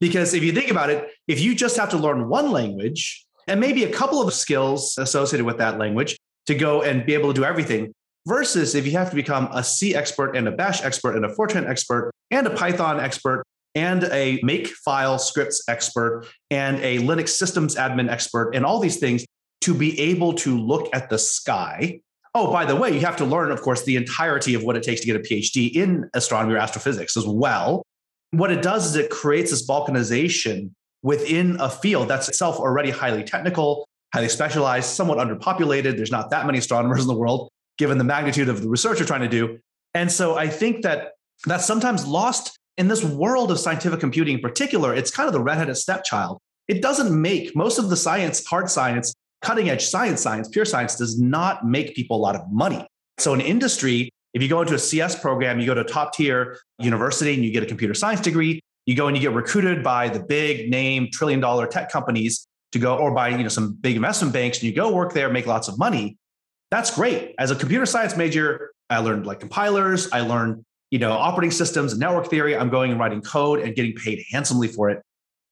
Because if you think about it, if you just have to learn one language and maybe a couple of skills associated with that language to go and be able to do everything, versus if you have to become a C expert and a Bash expert and a Fortran expert and a Python expert and a make file scripts expert and a Linux systems admin expert and all these things to be able to look at the sky Oh, by the way, you have to learn, of course, the entirety of what it takes to get a PhD in astronomy or astrophysics as well. What it does is it creates this balkanization within a field that's itself already highly technical, highly specialized, somewhat underpopulated. There's not that many astronomers in the world, given the magnitude of the research you're trying to do. And so I think that that's sometimes lost in this world of scientific computing in particular. It's kind of the redheaded stepchild. It doesn't make most of the science, hard science, cutting edge science, science, pure science does not make people a lot of money. So in industry, if you go into a CS program, you go to a top tier university and you get a computer science degree, you go and you get recruited by the big name trillion dollar tech companies to go or by you know some big investment banks and you go work there make lots of money that's great as a computer science major i learned like compilers i learned you know operating systems and network theory i'm going and writing code and getting paid handsomely for it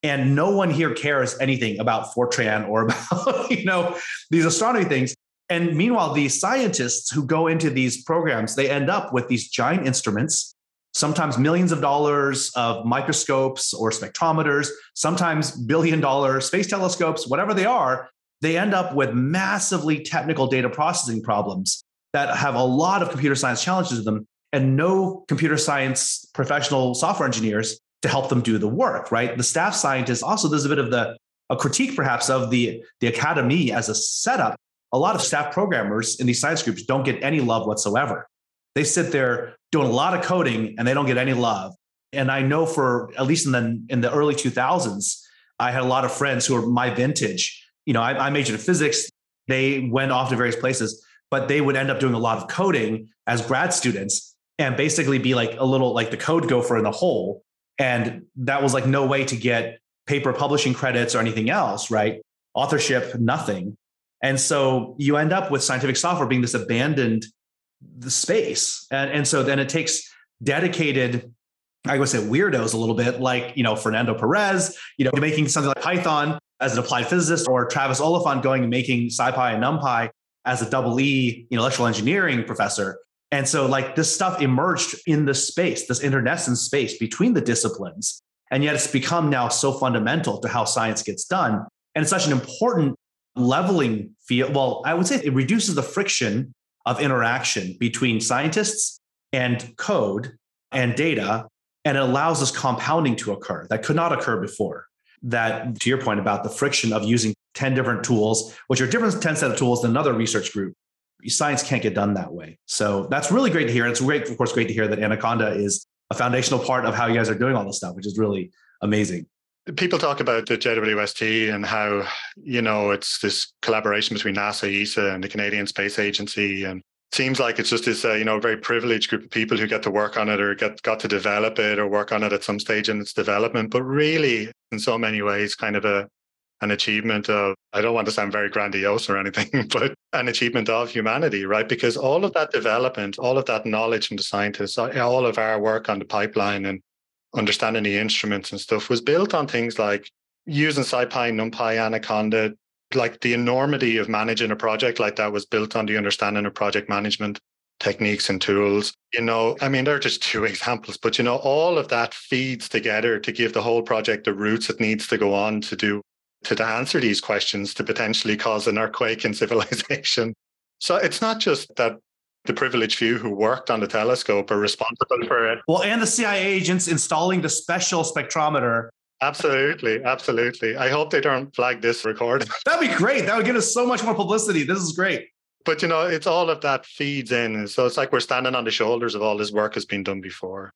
and no one here cares anything about Fortran or (laughs) about you know these astronomy things. And meanwhile, these scientists who go into these programs, they end up with these giant instruments, sometimes millions of dollars of microscopes or spectrometers, sometimes billion dollar space telescopes, whatever they are. They end up with massively technical data processing problems that have a lot of computer science challenges to them. And no computer science professional software engineers to help them do the work, right? The staff scientists also, there's a bit of the a critique perhaps of the, the academy as a setup. A lot of staff programmers in these science groups don't get any love whatsoever. They sit there doing a lot of coding and they don't get any love. And I know for at least in the in the early 2000s, I had a lot of friends who are my vintage. You know, I, I majored in physics. They went off to various places, but they would end up doing a lot of coding as grad students and basically be like a little like the code gopher in the hole and that was like no way to get paper publishing credits or anything else, right? Authorship, nothing. And so you end up with scientific software being this abandoned space. And, and so then it takes dedicated, I would say weirdos a little bit, like, you know, Fernando Perez, you know, making something like IPython as an applied physicist or Travis Oliphant going and making SciPy and NumPy as a double E, electrical engineering professor. And so, like, this stuff emerged in the space, this internecine space between the disciplines. And yet, it's become now so fundamental to how science gets done. And it's such an important leveling field. Well, I would say it reduces the friction of interaction between scientists and code and data. And it allows this compounding to occur that could not occur before. That, to your point about the friction of using 10 different tools, which are different 10 set of tools than another research group, science can't get done that way. So that's really great to hear. And it's great, of course, great to hear that Anaconda is a foundational part of how you guys are doing all this stuff, which is really amazing. People talk about the JWST and how, you know, it's this collaboration between NASA, ESA, and the Canadian Space Agency. And seems like it's just this, uh, you know, very privileged group of people who get to work on it or get got to develop it or work on it at some stage in its development. But really, in so many ways, kind of a an achievement of, I don't want to sound very grandiose or anything, (laughs) but an achievement of humanity, right? Because all of that development, all of that knowledge from the scientists, all of our work on the pipeline and understanding the instruments and stuff was built on things like using SciPy, NumPy, Anaconda, like the enormity of managing a project like that was built on the understanding of project management techniques and tools. You know, I mean, they're just two (laughs) examples, but you know, all of that feeds together to give the whole project the roots it needs to go on to do to answer these questions to potentially cause an earthquake in (laughs) civilization. So it's not just that the privileged few who worked on the telescope are responsible for it. Well, and the CIA agents installing the special spectrometer. Absolutely, absolutely. I hope they don't flag this recording. (laughs) That'd be great. That would give us so much more publicity. This is great. But you know, it's all of that feeds in. So it's like we're standing on the shoulders of all this work that has been done before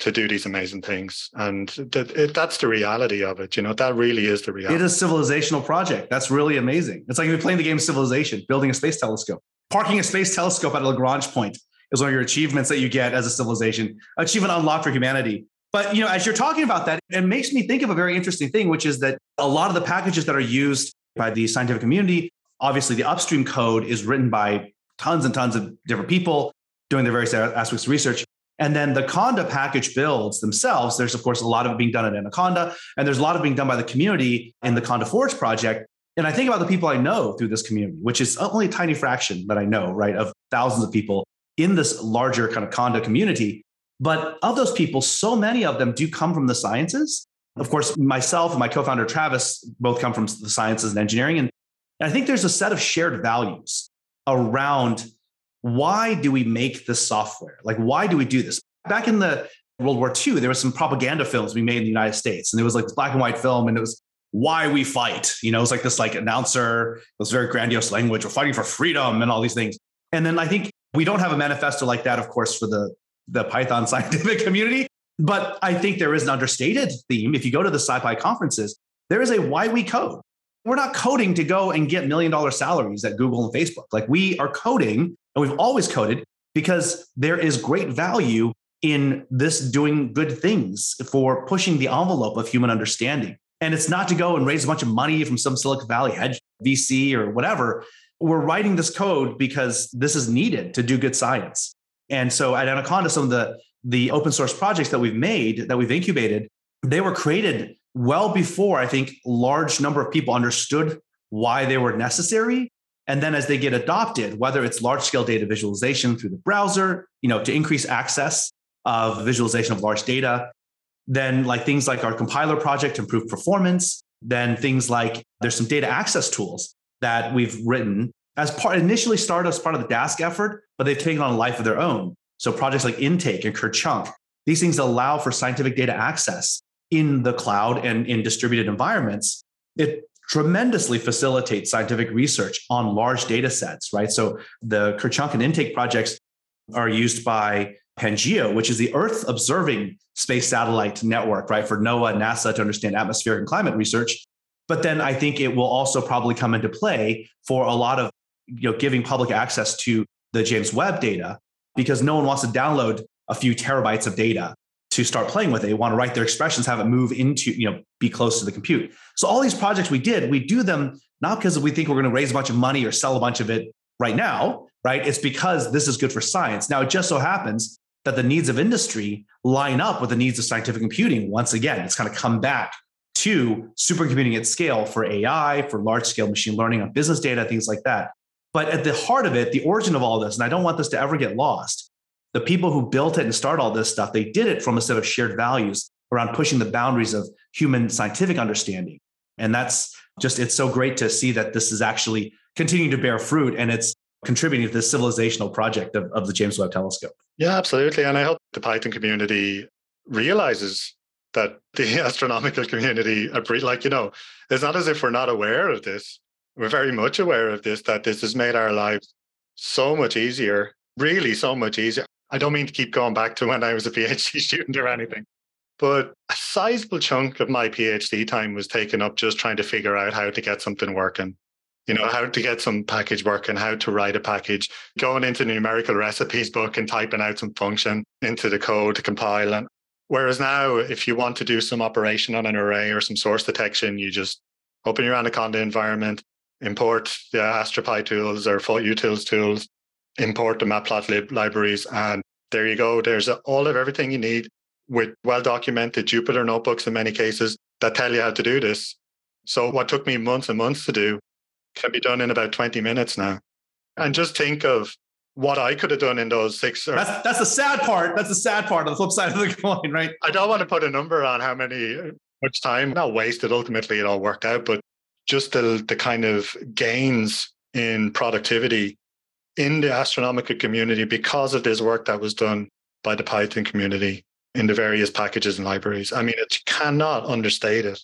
to do these amazing things. And that, it, that's the reality of it. You know, that really is the reality. It is a civilizational project. That's really amazing. It's like you're playing the game Civilization, building a space telescope. Parking a space telescope at a Lagrange point is one of your achievements that you get as a civilization, achievement unlocked for humanity. But you know, as you're talking about that, it makes me think of a very interesting thing, which is that a lot of the packages that are used by the scientific community, obviously the upstream code is written by tons and tons of different people doing their various aspects of research. And then the Conda package builds themselves, there's of course a lot of being done at Anaconda, and there's a lot of being done by the community in the Conda Forge project. And I think about the people I know through this community, which is only a tiny fraction that I know, right, of thousands of people in this larger kind of Conda community. But of those people, so many of them do come from the sciences. Of course, myself and my co founder Travis both come from the sciences and engineering. And I think there's a set of shared values around why do we make this software? Like, why do we do this? Back in the World War II, there was some propaganda films we made in the United States, and it was like this black and white film, and it was why we fight. You know, it was like this like announcer, this very grandiose language. We're fighting for freedom and all these things. And then I think we don't have a manifesto like that, of course, for the the Python (laughs) scientific community. But I think there is an understated theme. If you go to the SciPy conferences, there is a why we code. We're not coding to go and get million dollar salaries at Google and Facebook. Like we are coding and we've always coded because there is great value in this doing good things for pushing the envelope of human understanding. And it's not to go and raise a bunch of money from some Silicon Valley hedge VC or whatever. We're writing this code because this is needed to do good science. And so at Anaconda, some of the, the open source projects that we've made, that we've incubated, they were created well before I think large number of people understood why they were necessary. And then as they get adopted, whether it's large scale data visualization through the browser, you know, to increase access of visualization of large data, then like things like our compiler project to improve performance, then things like there's some data access tools that we've written as part initially started as part of the Dask effort, but they've taken on a life of their own. So projects like Intake and Kerchunk, these things allow for scientific data access in the cloud and in distributed environments. It tremendously facilitates scientific research on large data sets, right? So the Kerchunk and intake projects are used by Pangeo, which is the Earth observing space satellite network, right, for NOAA, NASA to understand atmospheric and climate research. But then I think it will also probably come into play for a lot of you know giving public access to the James Webb data because no one wants to download a few terabytes of data to start playing with it. They want to write their expressions, have it move into, you know, be close to the compute. So all these projects we did, we do them not because we think we're going to raise a bunch of money or sell a bunch of it right now, right? It's because this is good for science. Now it just so happens that the needs of industry line up with the needs of scientific computing. Once again, it's kind of come back to supercomputing at scale for AI, for large scale machine learning on business data, things like that. But at the heart of it, the origin of all this, and I don't want this to ever get lost, the people who built it and started all this stuff, they did it from a set of shared values around pushing the boundaries of human scientific understanding. And that's just, it's so great to see that this is actually continuing to bear fruit and it's contributing to this civilizational project of, of the James Webb Telescope. Yeah, absolutely. And I hope the Python community realizes that the (laughs) astronomical community, like, you know, it's not as if we're not aware of this. We're very much aware of this, that this has made our lives so much easier, really so much easier. I don't mean to keep going back to when I was a (laughs) PhD student or anything, but a sizable chunk of my PhD time was taken up just trying to figure out how to get something working. You know, how to get some package working, how to write a package, going into the numerical recipes book and typing out some function into the code to compile. And whereas now, if you want to do some operation on an array or some source detection, you just open your Anaconda environment, import the AstroPy tools or photutils tools, import the Matplotlib libraries, and there you go. There's all of everything you need with well documented Jupyter notebooks in many cases that tell you how to do this. So what took me months and months to do can be done in about 20 minutes now. And just think of what I could have done in those six. Or, that's that's the sad part. That's the sad part on the flip side of the (laughs) coin, right? I don't want to put a number on how many much time, not wasted. Ultimately, it all worked out, but just the the kind of gains in productivity in the astronomical community because of this work that was done by the Python community in the various packages and libraries. I mean, it cannot understate it.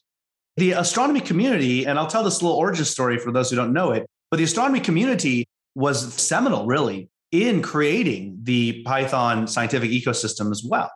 The astronomy community, and I'll tell this little origin story for those who don't know it, but the astronomy community was seminal, really, in creating the Python scientific ecosystem as well.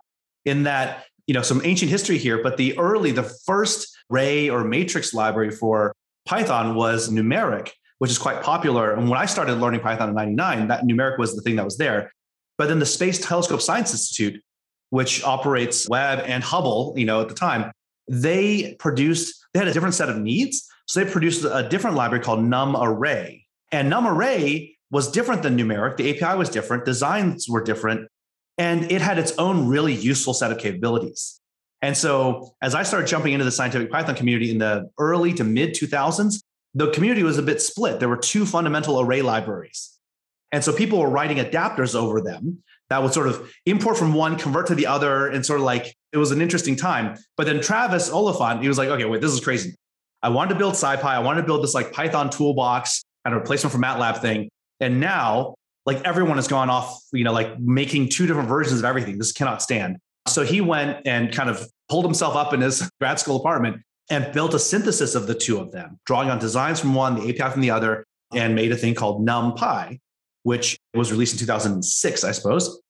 In that, you know, some ancient history here, but the early, the first ray or matrix library for Python was numeric, which is quite popular. And when I started learning Python in 99, that numeric was the thing that was there. But then the Space Telescope Science Institute, which operates Webb and Hubble, you know, at the time, they produced, they had a different set of needs. So they produced a different library called NumArray. And NumArray was different than numeric. The API was different, designs were different, and it had its own really useful set of capabilities. And so, as I started jumping into the scientific Python community in the early to mid 2000s, the community was a bit split. There were two fundamental array libraries. And so people were writing adapters over them that would sort of import from one, convert to the other, and sort of like it was an interesting time. But then Travis Oliphant, he was like, okay, wait, this is crazy. I wanted to build SciPy. I wanted to build this like Python toolbox and a replacement for MATLAB thing. And now, like everyone has gone off, you know, like making two different versions of everything. This cannot stand. So he went and kind of pulled himself up in his (laughs) grad school apartment and built a synthesis of the two of them, drawing on designs from one, the API from the other, and made a thing called NumPy, which was released in 2006, I suppose.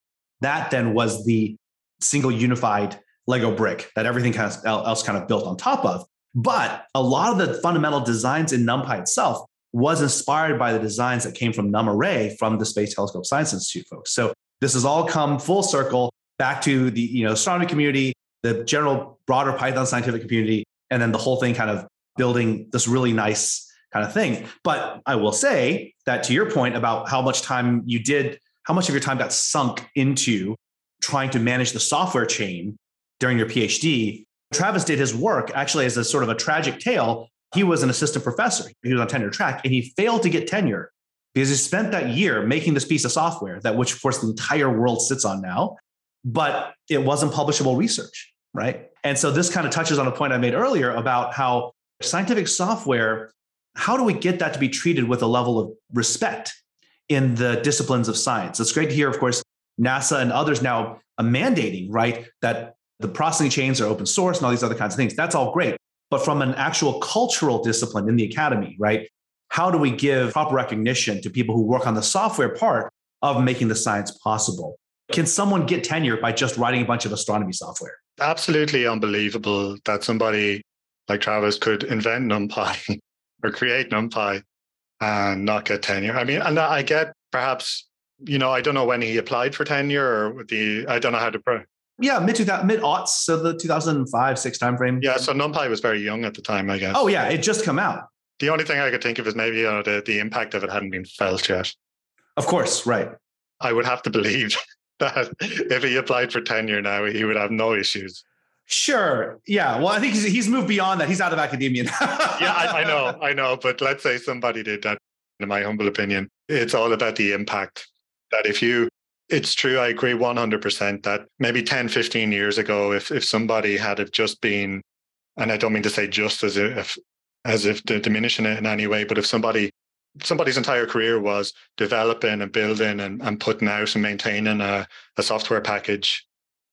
That then was the single unified Lego brick that everything else kind of built on top of. But a lot of the fundamental designs in NumPy itself was inspired by the designs that came from NumArray from the Space Telescope Science Institute folks. So this has all come full circle back to the you know astronomy community, the general broader Python scientific community, and then the whole thing kind of building this really nice kind of thing. But I will say that to your point about how much time you did, how much of your time got sunk into trying to manage the software chain during your PhD, Travis did his work actually as a sort of a tragic tale he was an assistant professor. He was on tenure track and he failed to get tenure because he spent that year making this piece of software that which of course the entire world sits on now, but it wasn't publishable research, right? And so this kind of touches on a point I made earlier about how scientific software, how do we get that to be treated with a level of respect in the disciplines of science? It's great to hear, of course, NASA and others now mandating, right, that the processing chains are open source and all these other kinds of things. That's all great but from an actual cultural discipline in the academy, right? How do we give proper recognition to people who work on the software part of making the science possible? Can someone get tenure by just writing a bunch of astronomy software? Absolutely unbelievable that somebody like Travis could invent NumPy (laughs) or create NumPy and not get tenure. I mean, and I get perhaps, you know, I don't know when he applied for tenure or the, I don't know how to, yeah, mid mid aughts, so the 2005 six timeframe. Yeah, so NumPy was very young at the time, I guess. Oh yeah, it just come out. The only thing I could think of is maybe you know, the the impact of it hadn't been felt yet. Of course, right. I would have to believe if he applied for tenure now, he would have no issues. Sure. Yeah. Well, I think he's, he's moved beyond that. He's out of academia now. yeah, I, I know. (laughs) I know. But let's say somebody did that. In my humble opinion, it's all about the impact. That if you it's true. I agree 100% that maybe 10, 15 years ago, if, if somebody had have just been, and I don't mean to say just as if, as if diminishing it in any way, but if somebody, somebody's entire career was developing and building and, and putting out and maintaining a, a software package,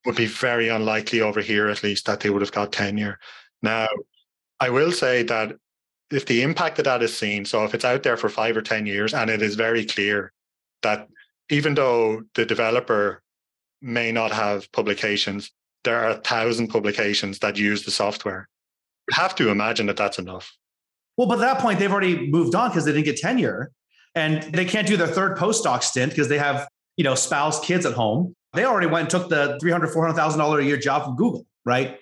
would be very unlikely over here, at least, that they would have got tenure. Now, I will say that if the impact of that is seen, so if it's out there for five or 10 years and it is very clear that even though the developer may not have publications, there are a thousand publications that use the software. You have to imagine that that's enough. Well, but at that point, they've already moved on because they didn't get tenure and they can't do their third postdoc stint because they have, you know, spouse, kids at home. They already went and took the $300,000, $400,000 a year job from Google, right?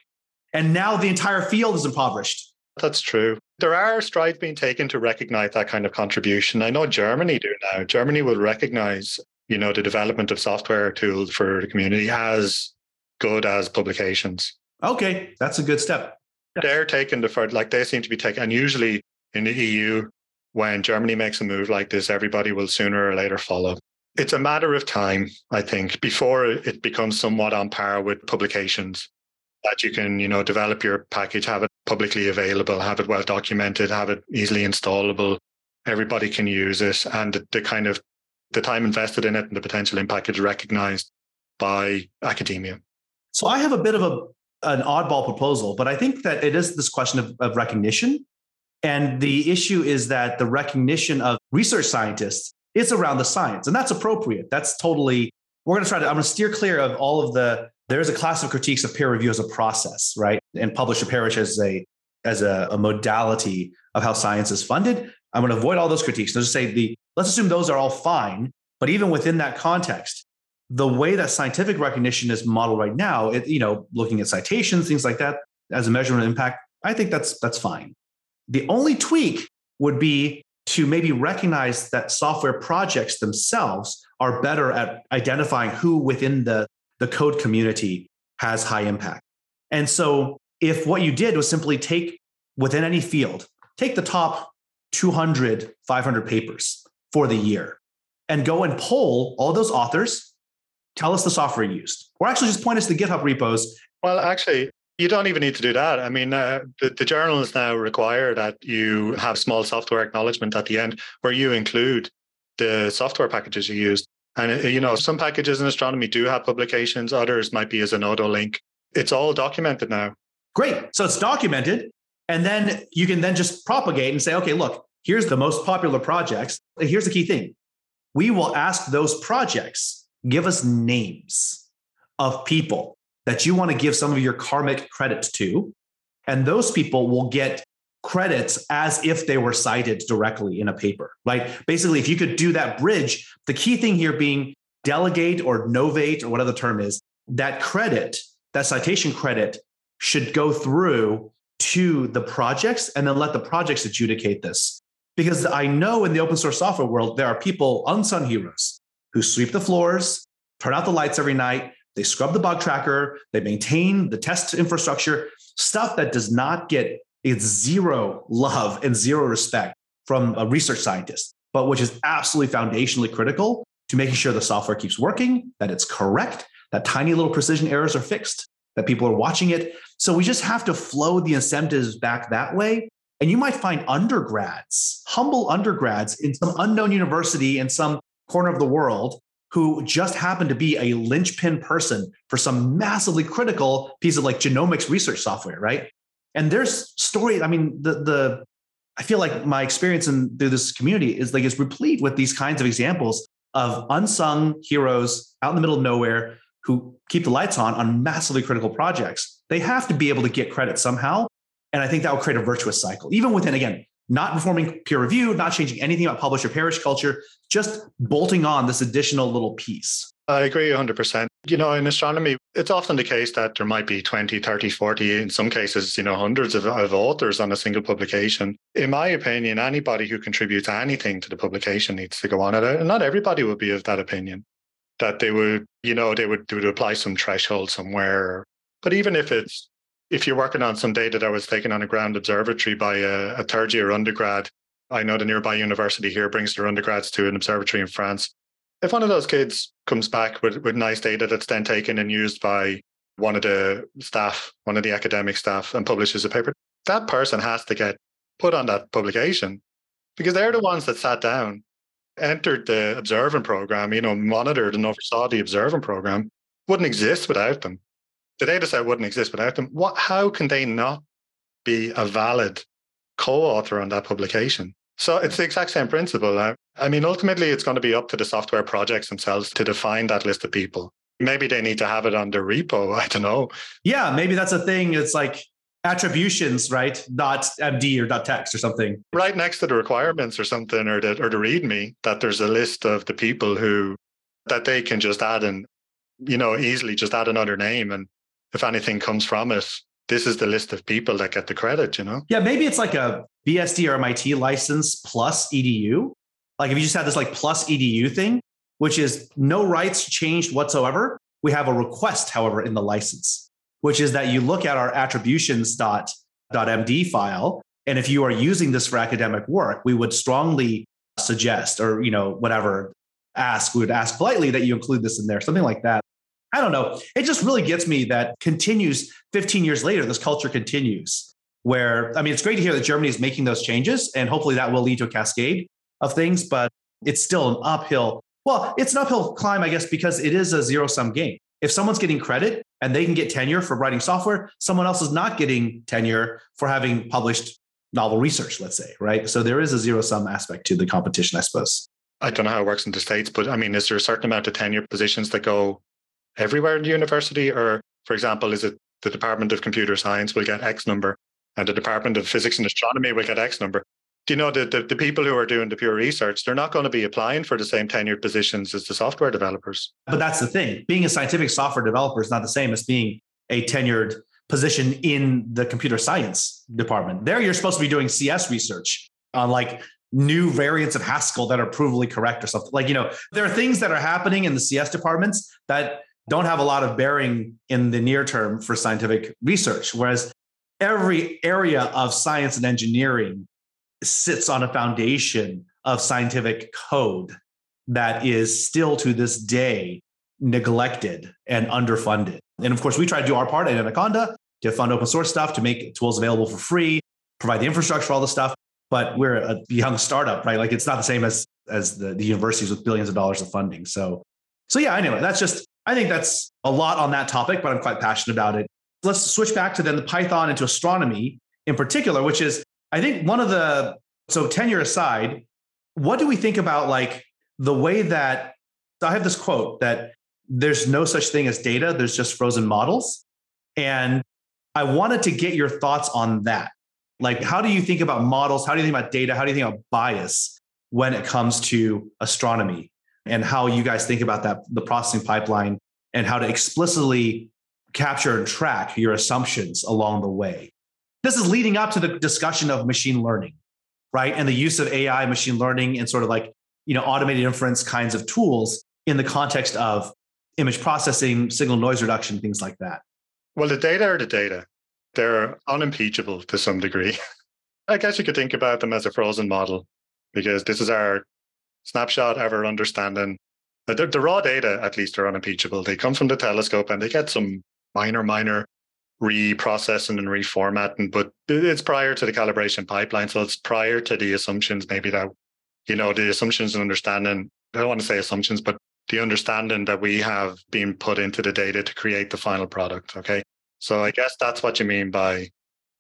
And now the entire field is impoverished. That's true. There are strides being taken to recognize that kind of contribution. I know Germany do now. Germany will recognize, you know, the development of software tools for the community as good as publications. Okay, that's a good step. They're taking the first, like they seem to be taking, and usually in the EU, when Germany makes a move like this, everybody will sooner or later follow. It's a matter of time, I think, before it becomes somewhat on par with publications that you can, you know, develop your package, have it publicly available, have it well documented, have it easily installable. Everybody can use it, and the, the kind of the time invested in it and the potential impact is recognized by academia. So I have a bit of a an oddball proposal, but I think that it is this question of, of recognition. And the issue is that the recognition of research scientists is around the science, and that's appropriate. That's totally, we're going to try to, I'm going to steer clear of all of the, there's a class of critiques of peer review as a process, right? And publish or perish as a, as a, a modality of how science is funded. I'm going to avoid all those critiques. Let's just say the, let's assume those are all fine. But even within that context, the way that scientific recognition is modeled right now, it, you know, looking at citations, things like that, as a measurement of impact, I think that's that's fine. The only tweak would be to maybe recognize that software projects themselves are better at identifying who within the, the code community has high impact. And so if what you did was simply take within any field, take the top 200, 500 papers for the year and go and poll all those authors tell us the software you used, or actually just point us to the GitHub repos. Well, actually, you don't even need to do that. I mean, uh, the, the journals now require that you have small software acknowledgement at the end where you include the software packages you used. And, uh, you know, some packages in astronomy do have publications, others might be as an auto link. It's all documented now. Great. So it's documented. And then you can then just propagate and say, okay, look, here's the most popular projects. Here's the key thing we will ask those projects give us names of people that you want to give some of your karmic credits to. And those people will get credits as if they were cited directly in a paper, right? Basically, if you could do that bridge, the key thing here being delegate or novate or whatever the term is, that credit, that citation credit should go through to the projects and then let the projects adjudicate this. Because I know in the open source software world, there are people, unsung heroes, who sweep the floors, turn out the lights every night, they scrub the bug tracker, they maintain the test infrastructure, stuff that does not get it's zero love and zero respect from a research scientist, but which is absolutely foundationally critical to making sure the software keeps working, that it's correct, that tiny little precision errors are fixed, that people are watching it. So we just have to flow the incentives back that way. And you might find undergrads, humble undergrads in some unknown university in some corner of the world who just happened to be a linchpin person for some massively critical piece of like genomics research software, right? And there's story. I mean, the the I feel like my experience in through this community is like is replete with these kinds of examples of unsung heroes out in the middle of nowhere who keep the lights on on massively critical projects. They have to be able to get credit somehow. And I think that will create a virtuous cycle, even within, again, not informing peer review, not changing anything about publish or perish culture, just bolting on this additional little piece. I agree 100%. You know, in astronomy, it's often the case that there might be 20, 30, 40, in some cases, you know, hundreds of, of authors on a single publication. In my opinion, anybody who contributes anything to the publication needs to go on it. And not everybody would be of that opinion that they would, you know, they would, they would apply some threshold somewhere. But even if it's if you're working on some data that was taken on a ground observatory by a, a third year undergrad, I know the nearby university here brings their undergrads to an observatory in France. If one of those kids comes back with, with nice data that's then taken and used by one of the staff, one of the academic staff, and publishes a paper, that person has to get put on that publication because they're the ones that sat down, entered the observing program, you know, monitored and oversaw the observing program, wouldn't exist without them the data set wouldn't exist without them. What, how can they not be a valid co-author on that publication? So it's the exact same principle. I mean, ultimately, it's going to be up to the software projects themselves to define that list of people. Maybe they need to have it on their repo. (laughs) I don't know. Yeah, maybe that's a thing. It's like attributions, right? Dot MD or dot text or something. Right next to the requirements or something, or the or the README, that there's a list of the people who that they can just add and you know easily just add another name and if anything comes from it, this is the list of people that get the credit, you know? Yeah, maybe it's like a BSD or MIT license plus EDU. Like if you just had this like plus EDU thing, which is no rights changed whatsoever. We have a request, however, in the license, which is that you look at our attributions.md file. And if you are using this for academic work, we would strongly suggest or, you know, whatever, ask, we would ask politely that you include this in there, something like that. I don't know. It just really gets me that continues 15 years later, this culture continues. Where, I mean, it's great to hear that Germany is making those changes, and hopefully that will lead to a cascade of things, but it's still an uphill. Well, it's an uphill climb, I guess, because it is a zero sum game. If someone's getting credit and they can get tenure for writing software, someone else is not getting tenure for having published novel research, let's say, right? So there is a zero sum aspect to the competition, I suppose. I don't know how it works in the States, but I mean, is there a certain amount of tenure positions that go everywhere in the university? Or, for example, is it the Department of Computer Science will get X number and the Department of Physics and Astronomy will get X number? Do you know that the, the people who are doing the pure research, they're not going to be applying for the same tenured positions as the software developers? But that's the thing. Being a scientific software developer is not the same as being a tenured position in the computer science department. There, you're supposed to be doing CS research on like new variants of Haskell that are provably correct or something. Like, you know, there are things that are happening in the CS departments that don't have a lot of bearing in the near term for scientific research. Whereas every area of science and engineering sits on a foundation of scientific code that is still to this day neglected and underfunded. And of course, we try to do our part at Anaconda to fund open source stuff, to make tools available for free, provide the infrastructure for all this stuff. But we're a young startup, right? Like it's not the same as as the, the universities with billions of dollars of funding. So, so yeah. Anyway, that's just I think that's a lot on that topic, but I'm quite passionate about it. Let's switch back to then the Python into astronomy in particular, which is, I think, one of the, so tenure aside, what do we think about like the way that I have this quote that there's no such thing as data, there's just frozen models. And I wanted to get your thoughts on that. Like, how do you think about models? How do you think about data? How do you think about bias when it comes to astronomy? And how you guys think about that, the processing pipeline, and how to explicitly capture and track your assumptions along the way. This is leading up to the discussion of machine learning, right? And the use of AI, machine learning, and sort of like, you know, automated inference kinds of tools in the context of image processing, signal noise reduction, things like that. Well, the data are the data. They're unimpeachable to some degree. (laughs) I guess you could think about them as a frozen model because this is our snapshot ever understanding. The, the raw data, at least, are unimpeachable. They come from the telescope and they get some minor, minor reprocessing and reformatting, but it's prior to the calibration pipeline. So it's prior to the assumptions, maybe that, you know, the assumptions and understanding. I don't want to say assumptions, but the understanding that we have been put into the data to create the final product. Okay. So I guess that's what you mean by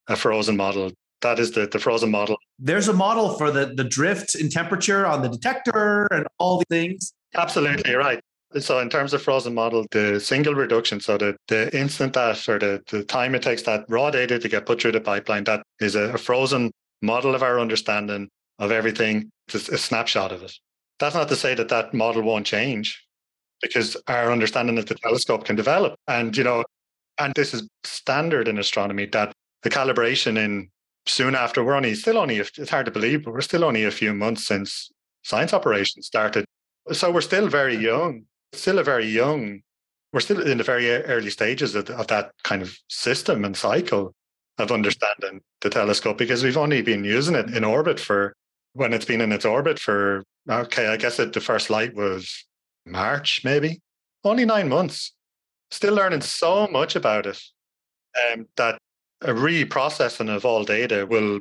a frozen model that is the, the frozen model. There's a model for the, the drift in temperature on the detector and all these things. Absolutely right. So in terms of frozen model, the single reduction, so the, the instant that or the, the time it takes that raw data to get put through the pipeline, that is a, a frozen model of our understanding of everything. It's a snapshot of it. That's not to say that that model won't change because our understanding of the telescope can develop. And, you know, and this is standard in astronomy that the calibration in soon after, we're only still only, it's hard to believe, but we're still only a few months since science operations started. So we're still very young, still a very young, we're still in the very early stages of, of that kind of system and cycle of understanding the telescope because we've only been using it in orbit for when it's been in its orbit for, okay, I guess it, the first light was March, maybe, only nine months. Still learning so much about it um, that a reprocessing of all data will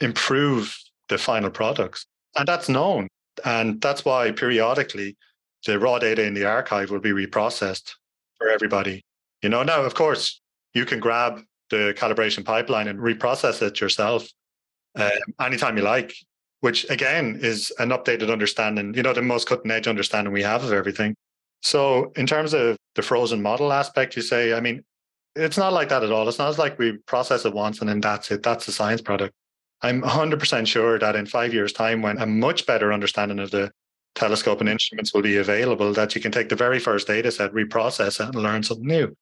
improve the final products. And that's known. And that's why periodically the raw data in the archive will be reprocessed for everybody. You know, now, of course, you can grab the calibration pipeline and reprocess it yourself um, anytime you like, which again is an updated understanding, you know, the most cutting edge understanding we have of everything. So, in terms of the frozen model aspect, you say, I mean, it's not like that at all. It's not like we process it once and then that's it. That's the science product. I'm 100% sure that in five years' time, when a much better understanding of the telescope and instruments will be available, that you can take the very first data set, reprocess it, and learn something new.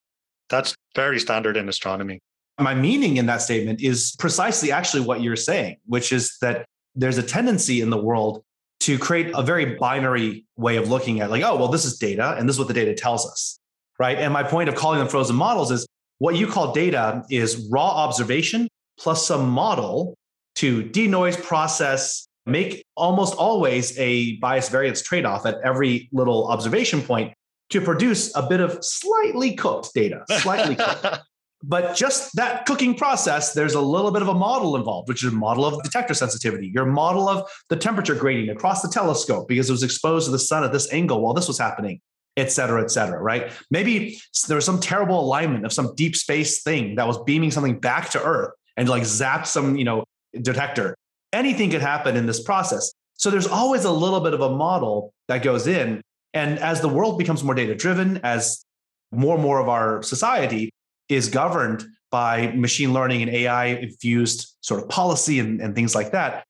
That's very standard in astronomy. My meaning in that statement is precisely actually what you're saying, which is that there's a tendency in the world to create a very binary way of looking at like, oh, well, this is data and this is what the data tells us. Right. And my point of calling them frozen models is what you call data is raw observation plus some model to denoise, process, make almost always a bias variance trade off at every little observation point to produce a bit of slightly cooked data, slightly cooked. (laughs) But just that cooking process, there's a little bit of a model involved, which is a model of detector sensitivity, your model of the temperature gradient across the telescope because it was exposed to the sun at this angle while this was happening, et cetera, et cetera, right? Maybe there was some terrible alignment of some deep space thing that was beaming something back to Earth and like zapped some, you know, detector. Anything could happen in this process. So there's always a little bit of a model that goes in. And as the world becomes more data driven, as more and more of our society is governed by machine learning and AI infused sort of policy and, and things like that,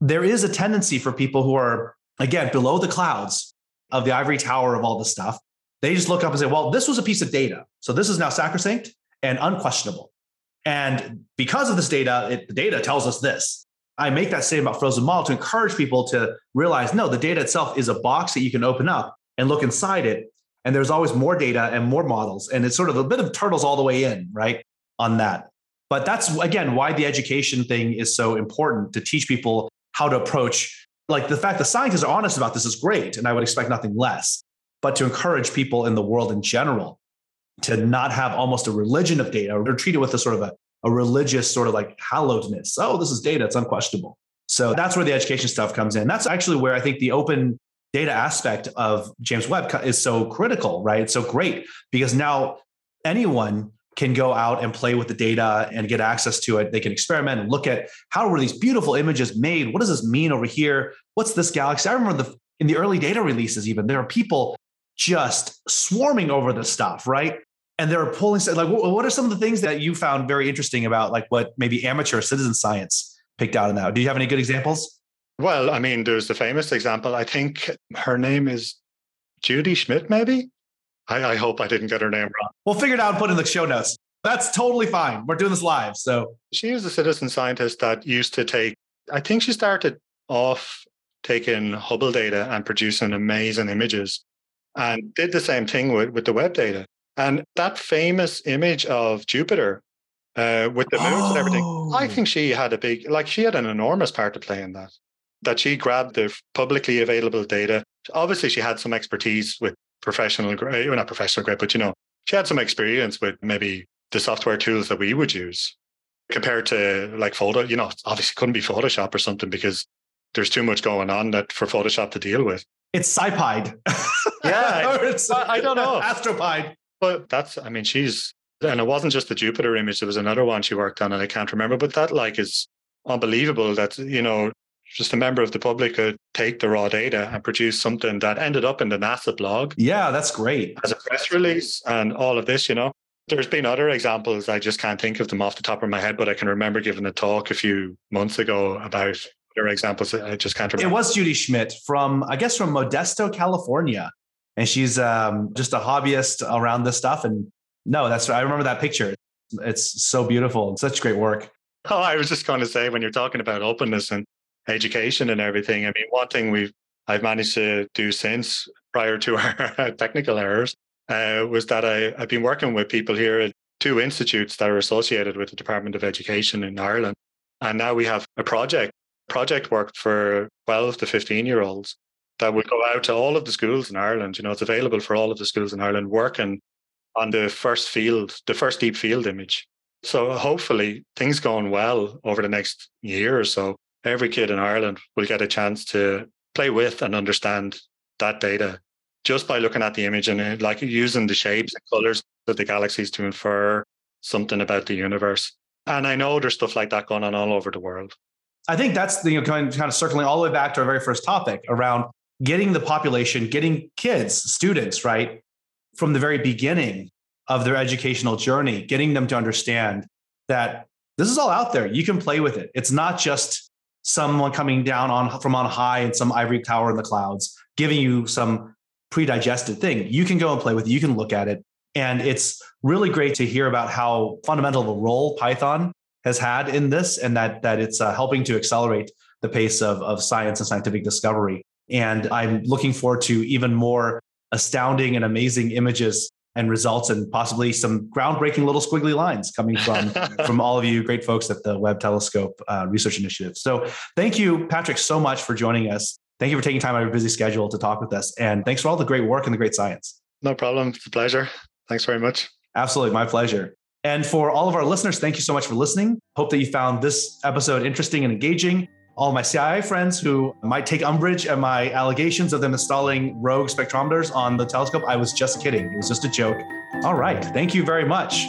there is a tendency for people who are, again, below the clouds of the ivory tower of all this stuff. They just look up and say, well, this was a piece of data. So this is now sacrosanct and unquestionable. And because of this data, it, the data tells us this. I make that statement about frozen model to encourage people to realize no, the data itself is a box that you can open up and look inside it. And there's always more data and more models. And it's sort of a bit of turtles all the way in, right? On that. But that's again why the education thing is so important to teach people how to approach. Like the fact that scientists are honest about this is great. And I would expect nothing less. But to encourage people in the world in general to not have almost a religion of data or treat it with a sort of a, a religious sort of like hallowedness. Oh, this is data, it's unquestionable. So that's where the education stuff comes in. That's actually where I think the open data aspect of James Webb is so critical, right? It's so great because now anyone can go out and play with the data and get access to it. They can experiment and look at how were these beautiful images made? What does this mean over here? What's this galaxy? I remember the in the early data releases, even there are people just swarming over this stuff, right? and they're pulling like what are some of the things that you found very interesting about like what maybe amateur citizen science picked out in that do you have any good examples well i mean there's the famous example i think her name is judy schmidt maybe I, I hope i didn't get her name wrong we'll figure it out and put in the show notes that's totally fine we're doing this live so she was a citizen scientist that used to take i think she started off taking hubble data and producing amazing images and did the same thing with, with the Webb data and that famous image of Jupiter uh, with the moons oh. and everything, I oh. think she had a big, like, she had an enormous part to play in that. That she grabbed the publicly available data. Obviously, she had some expertise with professional grade, eh, well, not professional grade, but you know, she had some experience with maybe the software tools that we would use compared to like photo. You know, obviously couldn't be Photoshop or something because there's too much going on that for Photoshop to deal with. It's SciPy. Yeah, (laughs) it's, I don't know. Astropy. But that's, I mean, she's, and it wasn't just the Jupiter image. There was another one she worked on, and I can't remember. But that, like, is unbelievable. That you know, just a member of the public could take the raw data and produce something that ended up in the NASA blog. Yeah, that's great. As a press release and all of this, you know. There's been other examples. I just can't think of them off the top of my head, but I can remember giving a talk a few months ago about other examples. I just can't remember. It was Judy Schmidt from, I guess, from Modesto, California and she's um, just a hobbyist around this stuff. And no, that's I remember that picture. It's so beautiful and such great work. Oh, I was just going to say when you're talking about openness and education and everything. I mean, one thing we've I've managed to do since prior to (laughs) our technical errors uh, was that I, I've been working with people here at two institutes that are associated with the Department of Education in Ireland. And now we have a project. Project work for 12 to 15 year olds that would go out to all of the schools in Ireland. You know, it's available for all of the schools in Ireland working on the first field, the first deep field image. So hopefully things going well over the next year or so, every kid in Ireland will get a chance to play with and understand that data just by looking at the image and uh, like using the shapes and colors of the galaxies to infer something about the universe. And I know there's stuff like that going on all over the world. I think that's the you know, kind, of, kind of circling all the way back to our very first topic around getting the population, getting kids, students, right, from the very beginning of their educational journey, getting them to understand that this is all out there. You can play with it. It's not just someone coming down on from on high in some ivory tower in the clouds, giving you some pre-digested thing. You can go and play with it. You can look at it. And it's really great to hear about how fundamental of a role Python has had in this and that, that it's uh, helping to accelerate the pace of, of science and scientific discovery. And I'm looking forward to even more astounding and amazing images and results and possibly some groundbreaking little squiggly lines coming from (laughs) from all of you great folks at the Webb Telescope uh, Research Initiative. So thank you, Patrick, so much for joining us. Thank you for taking time out of your busy schedule to talk with us. And thanks for all the great work and the great science. No problem. It's a pleasure. Thanks very much. Absolutely. My pleasure. And for all of our listeners, thank you so much for listening. Hope that you found this episode interesting and engaging. All my CIA friends who might take umbrage at my allegations of them installing rogue spectrometers on the telescope, I was just kidding. It was just a joke. All right. Thank you very much.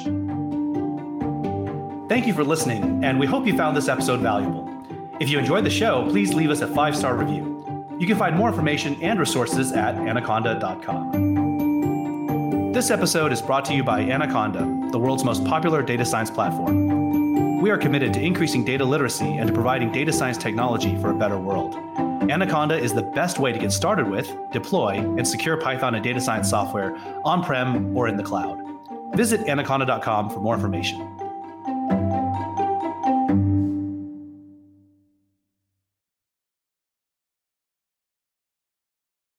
Thank you for listening, and we hope you found this episode valuable. If you enjoyed the show, please leave us a five star review. You can find more information and resources at anaconda.com. This episode is brought to you by Anaconda, the world's most popular data science platform. We are committed to increasing data literacy and to providing data science technology for a better world. Anaconda is the best way to get started with, deploy, and secure Python and data science software on prem or in the cloud. Visit anaconda.com for more information.